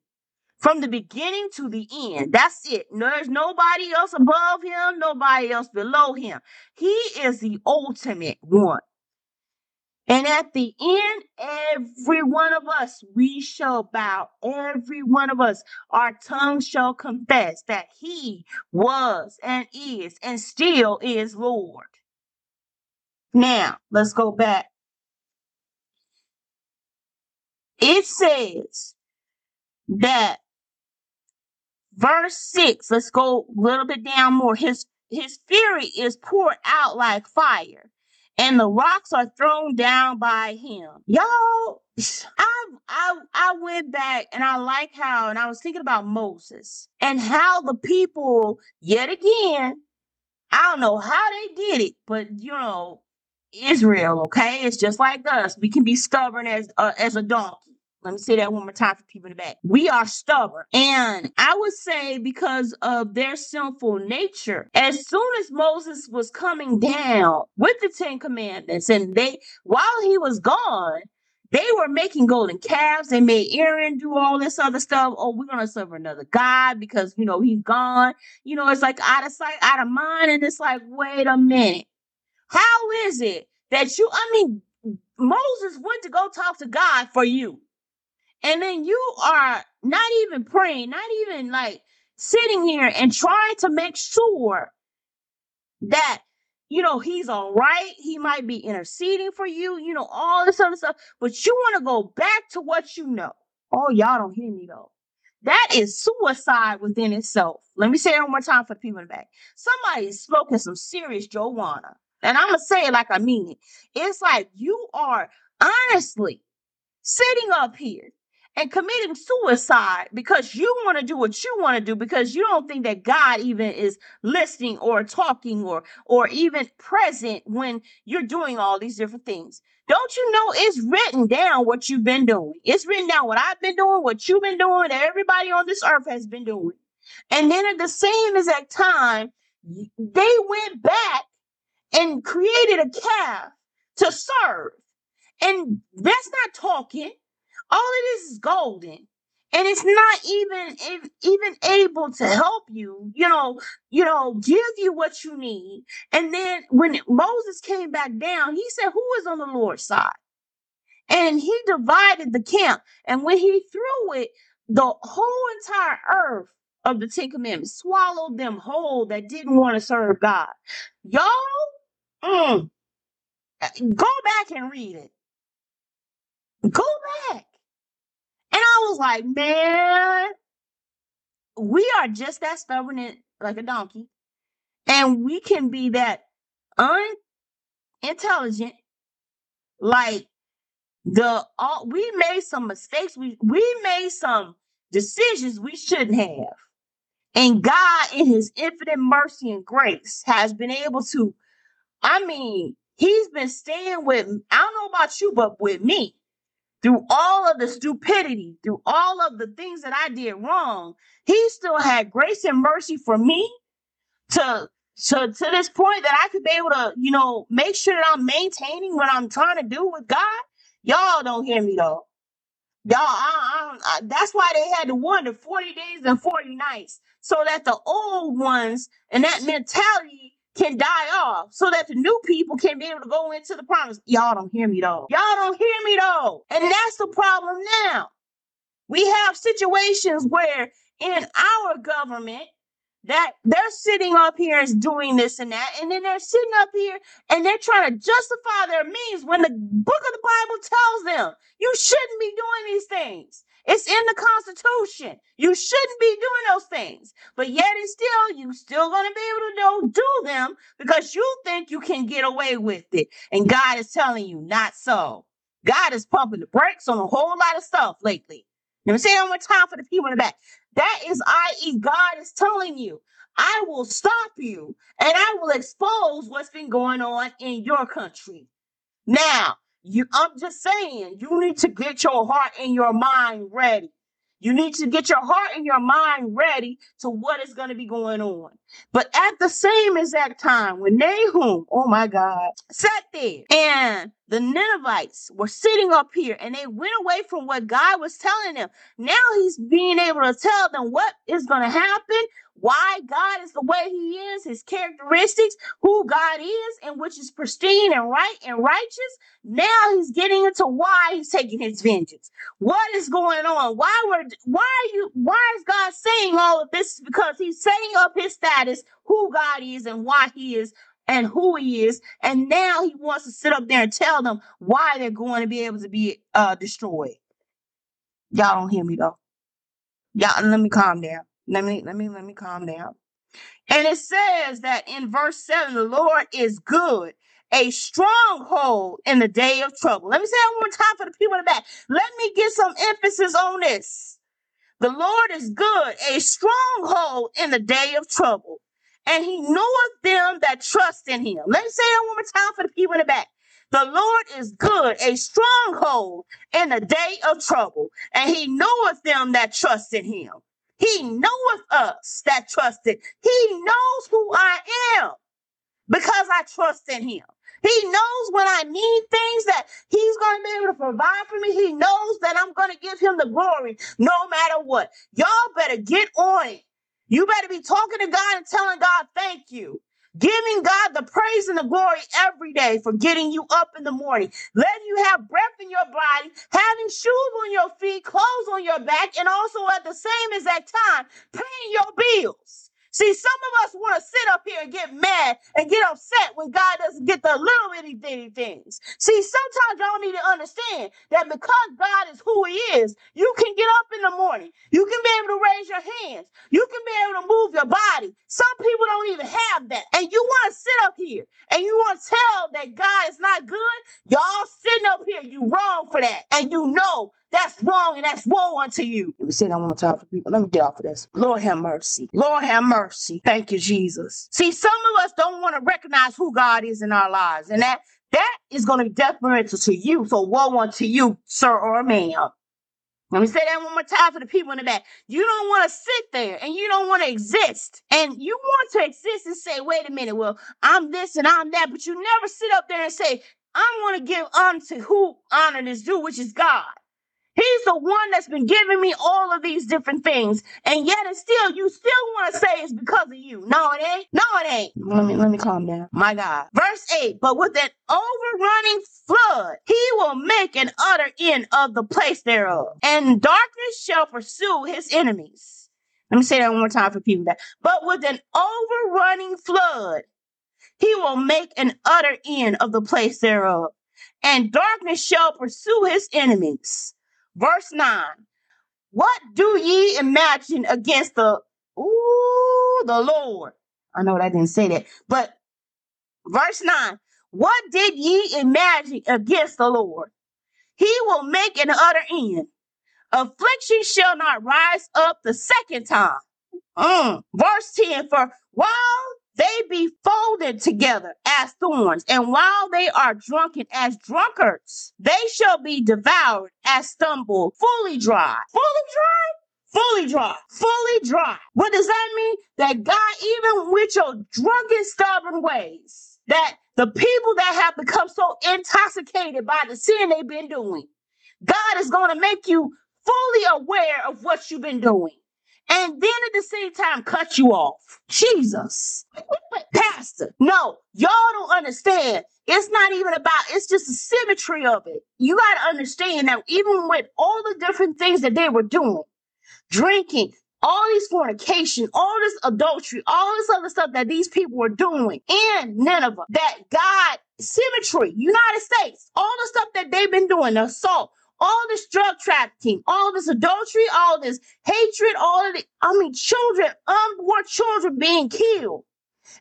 from the beginning to the end. That's it. There's nobody else above him, nobody else below him. He is the ultimate one. And at the end, every one of us, we shall bow. Every one of us, our tongues shall confess that he was and is and still is Lord. Now, let's go back. It says that verse 6 let's go a little bit down more. His his fury is poured out like fire and the rocks are thrown down by him. Y'all i i i went back and i like how and i was thinking about moses and how the people yet again i don't know how they did it but you know israel okay? It's just like us. We can be stubborn as uh, as a donkey let me say that one more time for people in the back. We are stubborn. And I would say because of their sinful nature, as soon as Moses was coming down with the Ten Commandments, and they, while he was gone, they were making golden calves. They made Aaron do all this other stuff. Oh, we're to serve another God because, you know, he's gone. You know, it's like out of sight, out of mind. And it's like, wait a minute. How is it that you, I mean, Moses went to go talk to God for you. And then you are not even praying, not even like sitting here and trying to make sure that, you know, he's all right. He might be interceding for you, you know, all this other stuff. But you want to go back to what you know. Oh, y'all don't hear me though. That is suicide within itself. Let me say it one more time for the people in the back. Somebody is smoking some serious Joanna. And I'm to say it like I mean it. It's like you are honestly sitting up here and committing suicide because you want to do what you want to do because you don't think that God even is listening or talking or or even present when you're doing all these different things. Don't you know it's written down what you've been doing? It's written down what I've been doing, what you've been doing, everybody on this earth has been doing. And then at the same exact time, they went back and created a calf to serve. And that's not talking. All it is is golden. And it's not even ev- even able to help you, you know, you know, give you what you need. And then when Moses came back down, he said, "Who is on the Lord's side?" And he divided the camp. And when he threw it, the whole entire earth of the Ten Commandments swallowed them whole that didn't want to serve God. Y'all, mm, go back and read it. Go back. And I was like, man, we are just that stubborn and like a donkey. And we can be that unintelligent, like the all we made some mistakes. We we made some decisions we shouldn't have. And God, in his infinite mercy and grace, has been able to, I mean, he's been staying with, I don't know about you, but with me through all of the stupidity, through all of the things that I did wrong, he still had grace and mercy for me to to to this point that I could be able to, you know, make sure that I'm maintaining what I'm trying to do with God. Y'all don't hear me though. Y'all, I, I, I, that's why they had to wonder 40 days and 40 nights so that the old ones and that mentality can die off so that the new people can be able to go into the promise. Y'all don't hear me though. Y'all don't hear me though. And that's the problem now. We have situations where in our government that they're sitting up here and doing this and that, and then they're sitting up here and they're trying to justify their means when the book of the Bible tells them you shouldn't be doing these things. It's in the Constitution. You shouldn't be doing those things. But yet and still, you still gonna be able to do, do them because you think you can get away with it. And God is telling you not so. God is pumping the brakes on a whole lot of stuff lately. Let me say it one more time for the people in the back. That is, i.e., God is telling you, I will stop you and I will expose what's been going on in your country. Now, you I'm just saying, you need to get your heart and your mind ready. You need to get your heart and your mind ready to what is going to be going on. But at the same exact time, when Nahum, oh my God, sat there and the Ninevites were sitting up here and they went away from what God was telling them. Now he's being able to tell them what is going to happen, why God is the way he is, his characteristics, who God is, and which is pristine and right and righteous. Now he's getting into why he's taking his vengeance. What is going on? Why were why are you why is God saying all of this? Because he's setting up his status, who God is and why he is and who he is. And now he wants to sit up there and tell them why they're going to be able to be uh destroyed. Y'all don't hear me though. Y'all let me calm down. Let me let me let me calm down. And it says that in verse 7, the Lord is good, a stronghold in the day of trouble. Let me say that one more time for the people in the back. Let me get some emphasis on this. The Lord is good, a stronghold in the day of trouble. And he knoweth them that trust in him. Let me say that one more time for the people in the back. The Lord is good, a stronghold in the day of trouble. And he knoweth them that trust in him. He knoweth us that trust trusted. He knows who I am because I trust in him. He knows when I need things that he's going to be able to provide for me. He knows that I'm going to give him the glory no matter what. Y'all better get on it. You better be talking to God and telling God, thank you. Giving God the praise and the glory every day for getting you up in the morning, letting you have breath in your body, having shoes on your feet, clothes on your back, and also at the same exact time, paying your bills. See, some of us want to sit up here and get mad and get upset when God doesn't get the little bitty bitty things. See, sometimes y'all need to understand that because God is who He is, you can get up in the morning. You can be able to raise your hands. You can be able to move your body. Some people don't even have that. And you want to sit up here and you want to tell that God is not good. Y'all sitting up here, you wrong for that. And you know that's wrong and that's woe unto you. Let me say that one more time for people. Let me get off of this. Lord have mercy. Lord have mercy. Thank you, Jesus. See, some of us don't want to recognize who God is in our lives. And that that is going to be detrimental to you. So woe unto you, sir or ma'am. Let me say that one more time for the people in the back. You don't want to sit there and you don't want to exist. And you want to exist and say, wait a minute, well, I'm this and I'm that. But you never sit up there and say, I want to give unto who honor is due, which is God. He's the one that's been giving me all of these different things. And yet and still, you still want to say it's because of you. No, it ain't. No, it ain't. Let me let me calm down. My God. Verse 8, but with an overrunning flood, he will make an utter end of the place thereof. And darkness shall pursue his enemies. Let me say that one more time for people that. But with an overrunning flood, he will make an utter end of the place thereof. And darkness shall pursue his enemies. Verse 9. What do ye imagine against the ooh the Lord? I know that I didn't say that, but verse 9. What did ye imagine against the Lord? He will make an utter end. Affliction shall not rise up the second time. Mm. Verse 10 For while they be folded together as thorns, and while they are drunken as drunkards, they shall be devoured as stumble, fully dry. Fully dry? Fully dry. Fully dry. What does that mean? That God, even with your drunken, stubborn ways, that the people that have become so intoxicated by the sin they've been doing, God is going to make you fully aware of what you've been doing. And then at the same time, cut you off. Jesus. Pastor, no, y'all don't understand. It's not even about, it's just the symmetry of it. You got to understand that even with all the different things that they were doing, drinking, all these fornication, all this adultery, all this other stuff that these people were doing in Nineveh, that God, symmetry, United States, all the stuff that they've been doing, the assault, all this drug trafficking, all this adultery, all this hatred, all of the, I mean, children, unborn children being killed.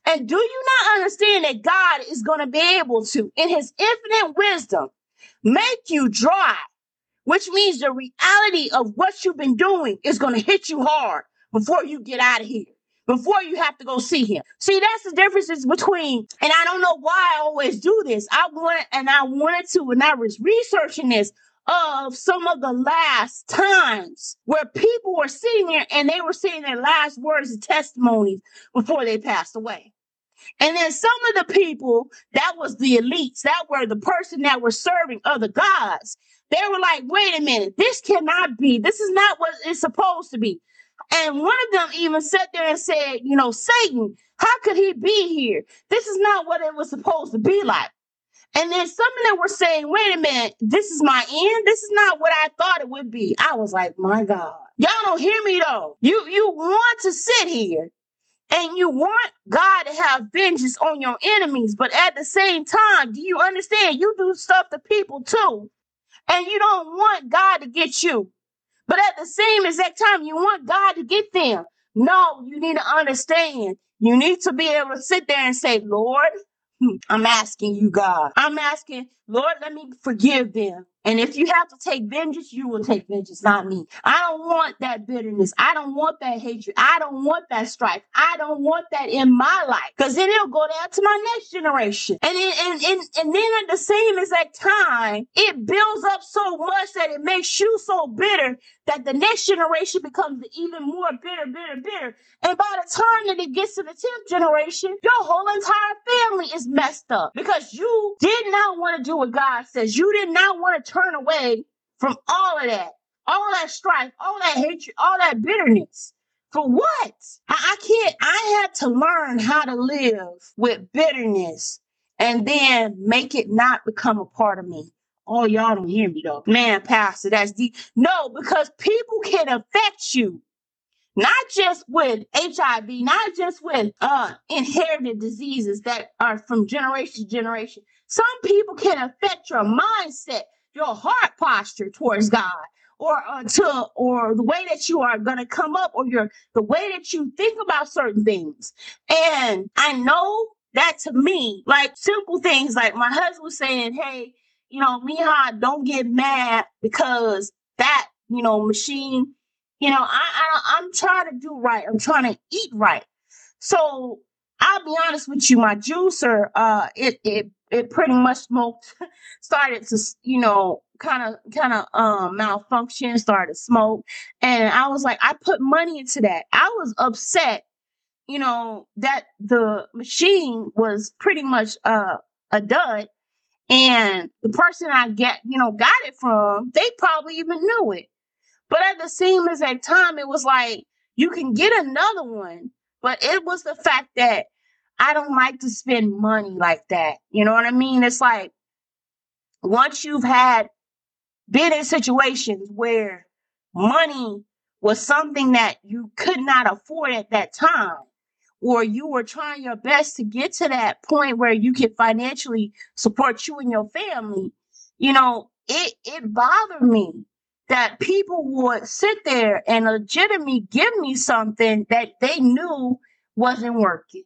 And do you not understand that God is going to be able to, in his infinite wisdom, make you dry which means the reality of what you've been doing is going to hit you hard before you get out of here. before you have to go see him. See, that's the differences between, and I don't know why I always do this. I want, and I wanted to, when I was researching this, of some of the last times where people were sitting there and they were saying their last words and testimonies before they passed away. And then some of the people that was the elites, that were the person that were serving other gods, they were like, wait a minute, this cannot be. This is not what it's supposed to be. And one of them even sat there and said, you know, Satan, how could he be here? This is not what it was supposed to be like. And then some of them were saying, wait a minute, this is my end. This is not what I thought it would be. I was like, my God. Y'all don't hear me though. You you want to sit here and you want God to have vengeance on your enemies, but at the same time, do you understand? You do stuff to people too, and you don't want God to get you. But at the same exact time, you want God to get them. No, you need to understand. You need to be able to sit there and say, Lord, Hmm, I'm asking you, God. I'm asking, Lord, let me forgive them. And if you have to take vengeance, you will take vengeance, not me. I don't want that bitterness. I don't want that hatred. I don't want that strife. I don't want that in my life because then it'll go down to my next generation. And, then, and, and, and then at the same exact time, it builds up so much that it makes you so bitter that the next generation becomes even more bitter, bitter, bitter. And by the time that it gets to the 10th generation, your whole entire family is messed up because you did not want to do what God says. You did not want to turn away from all of that, all that strife, all that hatred, all that bitterness. For what? I, I can't, I had to learn how to live with bitterness and then make it not become a part of me. Oh, y'all don't hear me though. Man, Pastor, that's deep. No, because people can affect you not just with HIV, not just with uh, inherited diseases that are from generation to generation. Some people can affect your mindset, your heart posture towards God, or uh, to or the way that you are going to come up, or your the way that you think about certain things. And I know that to me, like simple things, like my husband was saying, "Hey, you know, Miha, don't get mad because that you know machine." You know, I, I I'm trying to do right. I'm trying to eat right. So I'll be honest with you, my juicer, uh, it it it pretty much smoked, started to you know kind of kind of um malfunction, started to smoke, and I was like, I put money into that. I was upset, you know, that the machine was pretty much uh a dud, and the person I get you know got it from, they probably even knew it. But at the same exact time, it was like you can get another one, but it was the fact that I don't like to spend money like that. You know what I mean? It's like once you've had been in situations where money was something that you could not afford at that time, or you were trying your best to get to that point where you could financially support you and your family, you know, it it bothered me that people would sit there and legitimately give me something that they knew wasn't working.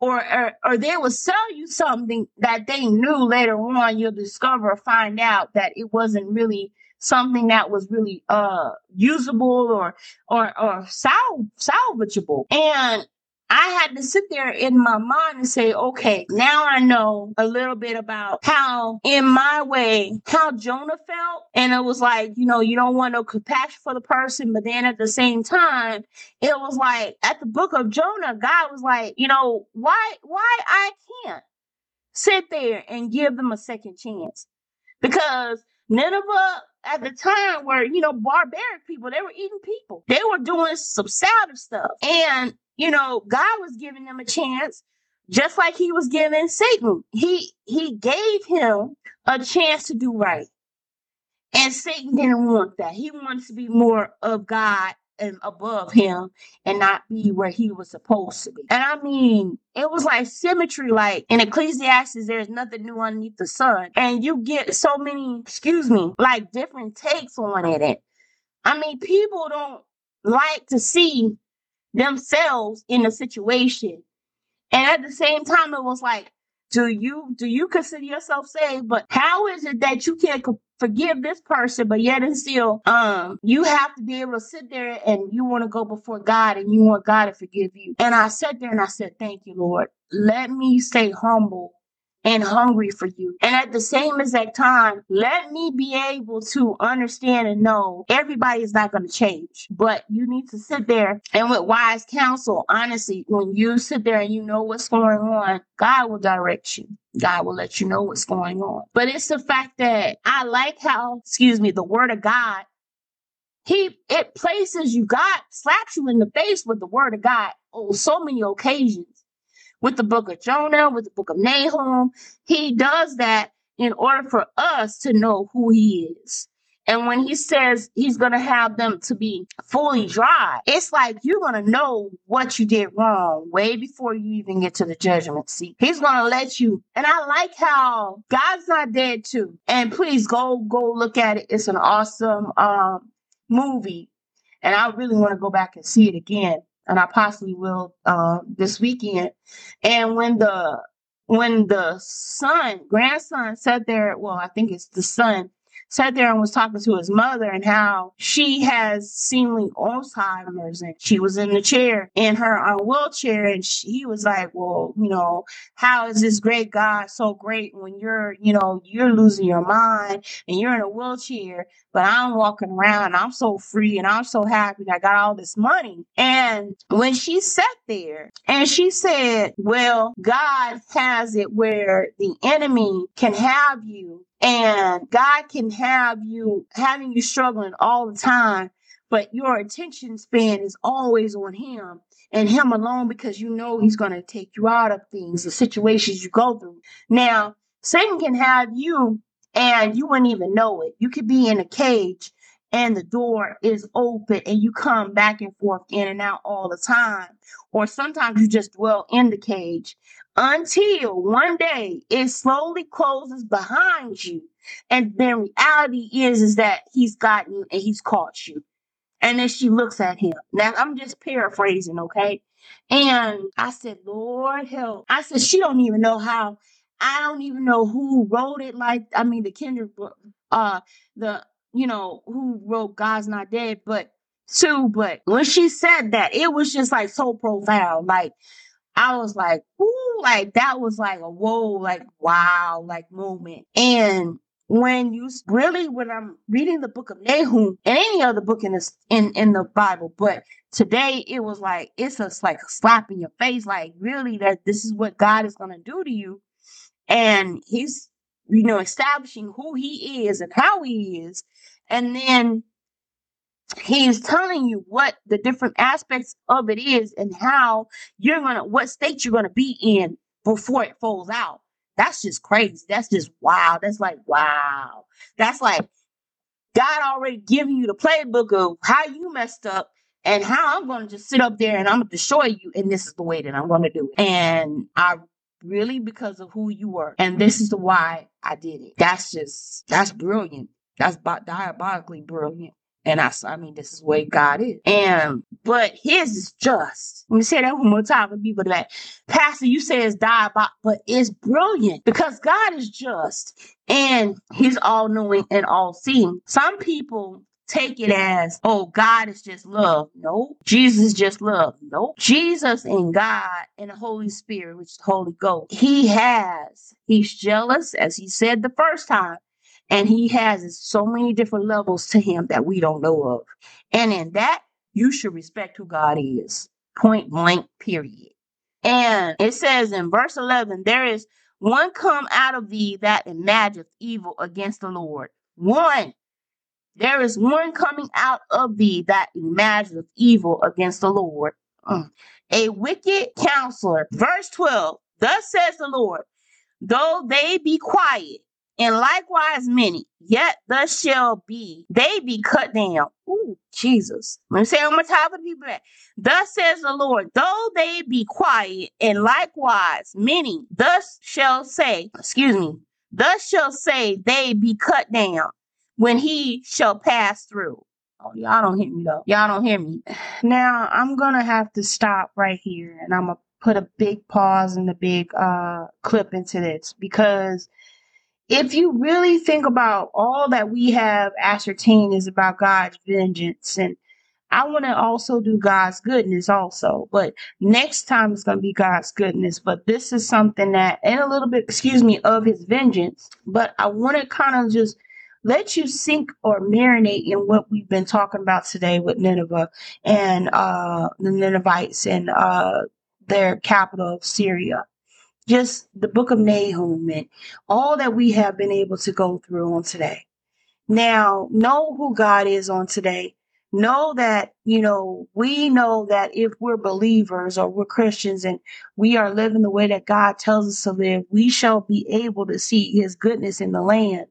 Or, or, or they will sell you something that they knew later on you'll discover or find out that it wasn't really something that was really uh usable or or or sal- salvageable. And I had to sit there in my mind and say, okay, now I know a little bit about how, in my way, how Jonah felt. And it was like, you know, you don't want no compassion for the person. But then at the same time, it was like at the book of Jonah, God was like, you know, why, why I can't sit there and give them a second chance? Because Nineveh at the time were, you know, barbaric people. They were eating people. They were doing some savage stuff. And you know, God was giving them a chance, just like he was giving Satan. He he gave him a chance to do right. And Satan didn't want that. He wanted to be more of God and above him and not be where he was supposed to be. And I mean, it was like symmetry, like in Ecclesiastes, there's nothing new underneath the sun. And you get so many, excuse me, like different takes on it. I mean, people don't like to see themselves in a situation. And at the same time, it was like Do you do you consider yourself saved? But how is it that you can't forgive this person, but yet and still, um, you have to be able to sit there and you want to go before God and you want God to forgive you? And I sat there and I said, "Thank you, Lord. Let me stay humble." And hungry for you. And at the same exact time, let me be able to understand and know everybody is not going to change, but you need to sit there and with wise counsel, honestly, when you sit there and you know what's going on, God will direct you. God will let you know what's going on. But it's the fact that I like how, excuse me, the word of God he it places you, God slaps you in the face with the word of God on so many occasions with the book of Jonah, with the book of Nahum. He does that in order for us to know who he is. And when he says he's going to have them to be fully dry, it's like you're going to know what you did wrong way before you even get to the judgment seat. He's going to let you. And I like how God's not dead too. And please go, go look at it. It's an awesome, um, movie. And I really want to go back and see it again and I possibly will uh, this weekend. And when the when the son, grandson, sat there, well, I think it's the son, sat there and was talking to his mother and how she has seemingly Alzheimer's and she was in the chair in her uh, wheelchair and she, he was like, well, you know, how is this great God so great when you're, you know, you're losing your mind and you're in a wheelchair, but I'm walking around I'm so free and I'm so happy I got all this money. And when she sat there and she said, well, God has it where the enemy can have you and God can have you having you struggling all the time, but your attention span is always on Him and Him alone because you know He's going to take you out of things, the situations you go through. Now, Satan can have you and you wouldn't even know it. You could be in a cage and the door is open and you come back and forth in and out all the time. Or sometimes you just dwell in the cage until one day it slowly closes behind you. And then reality is, is that he's gotten and he's caught you. And then she looks at him. Now I'm just paraphrasing, okay? And I said, Lord help. I said, she don't even know how. I don't even know who wrote it. Like, I mean, the Kendrick, uh, the, you know, who wrote God's Not Dead, but Sue, but when she said that, it was just like so profound. Like, I was like, ooh, like that was like a whoa, like wow, like moment. And when you really, when I'm reading the book of Nahum and any other book in this in in the Bible, but today it was like it's just like a slap in your face, like really that this is what God is gonna do to you, and He's you know establishing who He is and how He is, and then He's telling you what the different aspects of it is and how you're gonna what state you're gonna be in before it falls out. That's just crazy. That's just wow. That's like wow. That's like God already giving you the playbook of how you messed up and how I'm gonna just sit up there and I'm gonna destroy you, and this is the way that I'm gonna do it. And I really because of who you were, and this is the why I did it. That's just that's brilliant. That's bi- diabolically brilliant. And I, I mean, this is where God is. And, but his is just. Let me say that one more time for people that, Pastor, you say it's diabolical, but it's brilliant because God is just and he's all knowing and all seeing. Some people take it as, oh, God is just love. No, Jesus is just love. No, Jesus and God and the Holy Spirit, which is the Holy Ghost, he has, he's jealous, as he said the first time. And he has so many different levels to him that we don't know of. And in that, you should respect who God is. Point blank, period. And it says in verse 11, there is one come out of thee that imagineth evil against the Lord. One. There is one coming out of thee that imagineth evil against the Lord. Mm. A wicked counselor. Verse 12. Thus says the Lord though they be quiet, and likewise many, yet thus shall be they be cut down. Ooh, Jesus. Let me say one more time for the people that. Thus says the Lord, though they be quiet, and likewise many, thus shall say, excuse me, thus shall say they be cut down when he shall pass through. Oh, y'all don't hear me though. Y'all don't hear me. Now I'm gonna have to stop right here and I'm gonna put a big pause and a big uh, clip into this because if you really think about all that we have ascertained is about God's vengeance and I want to also do God's goodness also, but next time it's going to be God's goodness. But this is something that, and a little bit, excuse me, of his vengeance. But I want to kind of just let you sink or marinate in what we've been talking about today with Nineveh and uh, the Ninevites and uh, their capital of Syria. Just the book of Nahum and all that we have been able to go through on today. Now, know who God is on today. Know that, you know, we know that if we're believers or we're Christians and we are living the way that God tells us to live, we shall be able to see his goodness in the land.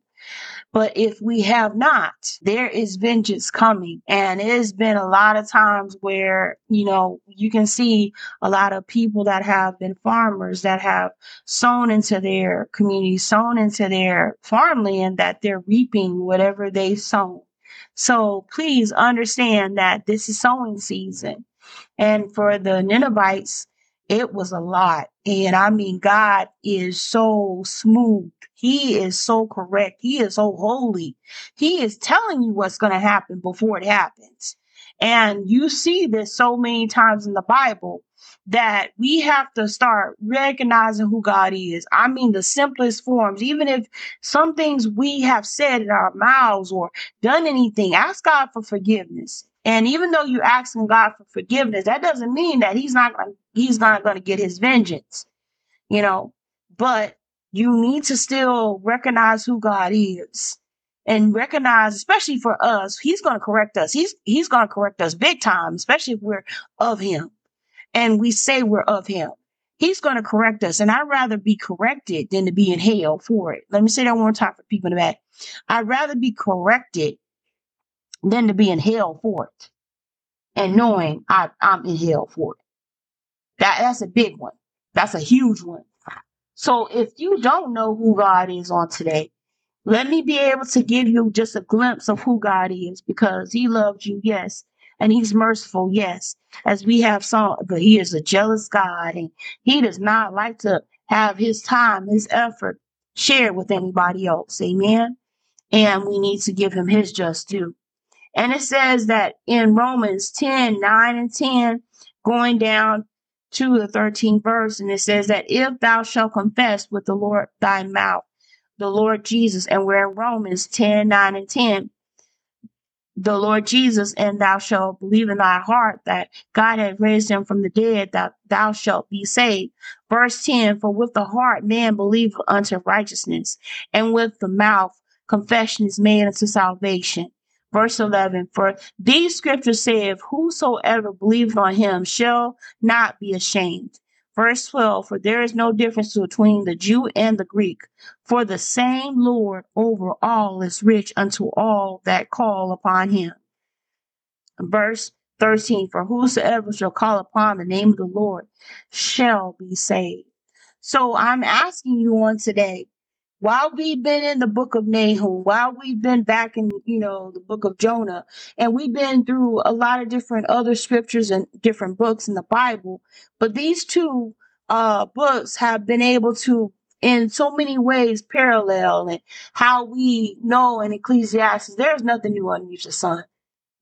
But if we have not, there is vengeance coming. And it has been a lot of times where, you know, you can see a lot of people that have been farmers that have sown into their community, sown into their farmland, that they're reaping whatever they've sown. So please understand that this is sowing season. And for the Ninevites, it was a lot. And I mean, God is so smooth. He is so correct. He is so holy. He is telling you what's going to happen before it happens. And you see this so many times in the Bible that we have to start recognizing who God is. I mean, the simplest forms, even if some things we have said in our mouths or done anything, ask God for forgiveness. And even though you're asking God for forgiveness, that doesn't mean that He's not He's not going to get His vengeance, you know. But you need to still recognize who God is and recognize, especially for us, He's going to correct us. He's He's going to correct us big time, especially if we're of Him and we say we're of Him. He's going to correct us, and I'd rather be corrected than to be in hell for it. Let me say that one time for people in the back. I'd rather be corrected than to be in hell for it and knowing I, I'm in hell for it. That, that's a big one. That's a huge one. So if you don't know who God is on today, let me be able to give you just a glimpse of who God is because he loved you, yes. And he's merciful, yes. As we have saw, but he is a jealous God and he does not like to have his time, his effort shared with anybody else. Amen. And we need to give him his just due. And it says that in Romans 10 9 and 10, going down to the 13th verse, and it says that if thou shalt confess with the Lord thy mouth, the Lord Jesus, and we're in Romans 10 9 and 10, the Lord Jesus, and thou shalt believe in thy heart that God hath raised him from the dead, that thou shalt be saved. Verse 10 For with the heart man believeth unto righteousness, and with the mouth confession is made unto salvation. Verse 11 For these scriptures say, If whosoever believes on him shall not be ashamed. Verse 12 For there is no difference between the Jew and the Greek, for the same Lord over all is rich unto all that call upon him. Verse 13 For whosoever shall call upon the name of the Lord shall be saved. So I'm asking you on today while we've been in the book of Nahum, while we've been back in, you know, the book of Jonah, and we've been through a lot of different other scriptures and different books in the Bible, but these two uh, books have been able to, in so many ways, parallel and how we know in Ecclesiastes, there's nothing new under the sun.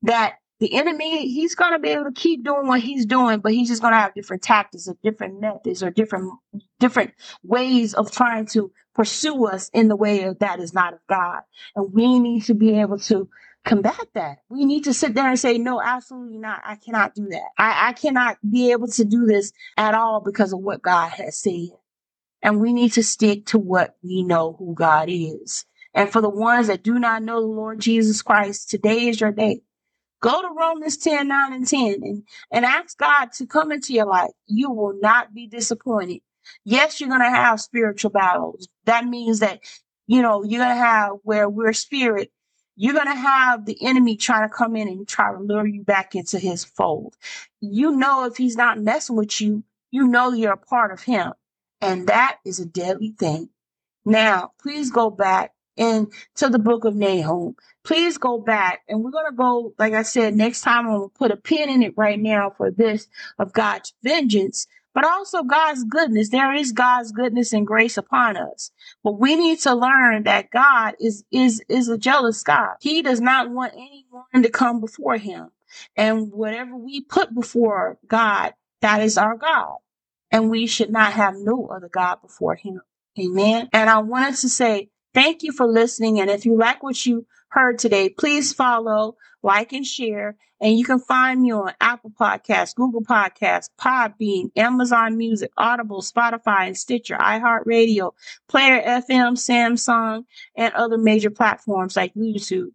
That the enemy, he's going to be able to keep doing what he's doing, but he's just going to have different tactics or different methods or different different ways of trying to pursue us in the way of that is not of God. And we need to be able to combat that. We need to sit there and say, no, absolutely not. I cannot do that. I, I cannot be able to do this at all because of what God has said. And we need to stick to what we know who God is. And for the ones that do not know the Lord Jesus Christ, today is your day. Go to Romans 10, 9, and 10 and, and ask God to come into your life. You will not be disappointed. Yes, you're going to have spiritual battles. That means that, you know, you're going to have where we're spirit. You're going to have the enemy trying to come in and try to lure you back into his fold. You know, if he's not messing with you, you know you're a part of him. And that is a deadly thing. Now, please go back into the book of Nahum. Please go back and we're going to go, like I said, next time I'm going to put a pin in it right now for this of God's vengeance. but also God's goodness. There is God's goodness and grace upon us. But we need to learn that God is is is a jealous God. He does not want anyone to come before him. And whatever we put before God, that is our God. And we should not have no other God before him. Amen. And I wanted to say thank you for listening. And if you like what you heard today, please follow, like, and share. And you can find me on Apple Podcasts, Google Podcasts, Podbean, Amazon Music, Audible, Spotify, and Stitcher, iHeartRadio, Player FM, Samsung, and other major platforms like YouTube,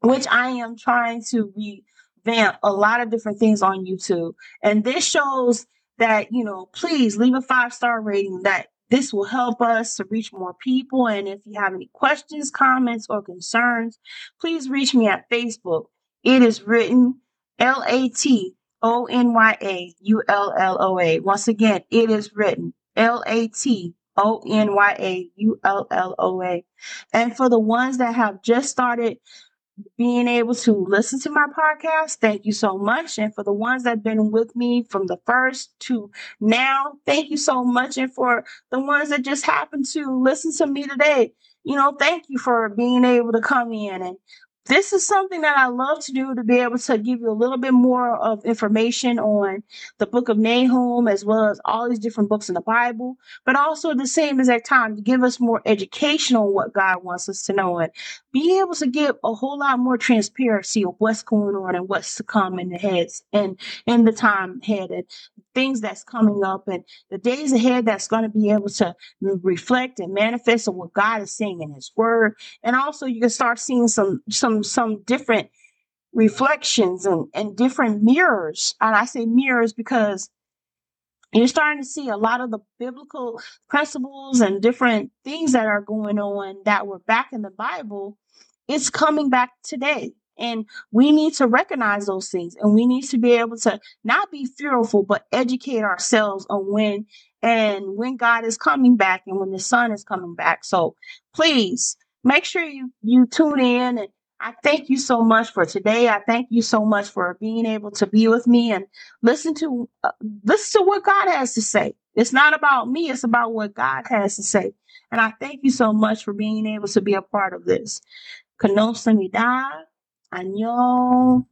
which I am trying to revamp a lot of different things on YouTube. And this shows that, you know, please leave a five star rating that this will help us to reach more people. And if you have any questions, comments, or concerns, please reach me at Facebook. It is written L A T O N Y A U L L O A. Once again, it is written L A T O N Y A U L L O A. And for the ones that have just started being able to listen to my podcast. Thank you so much. And for the ones that have been with me from the first to now, thank you so much. And for the ones that just happened to listen to me today, you know, thank you for being able to come in and this is something that I love to do to be able to give you a little bit more of information on the book of Nahum as well as all these different books in the Bible, but also at the same exact time to give us more education on what God wants us to know and be able to give a whole lot more transparency of what's going on and what's to come in the heads and in the time ahead things that's coming up and the days ahead that's going to be able to reflect and manifest on what God is saying in his word. And also you can start seeing some some some different reflections and, and different mirrors. And I say mirrors because you're starting to see a lot of the biblical principles and different things that are going on that were back in the Bible. It's coming back today. And we need to recognize those things and we need to be able to not be fearful, but educate ourselves on when and when God is coming back and when the Son is coming back. So please make sure you, you tune in and I thank you so much for today. I thank you so much for being able to be with me and listen to uh, listen to what God has to say. It's not about me, it's about what God has to say. And I thank you so much for being able to be a part of this. Conosce me die. 안녕.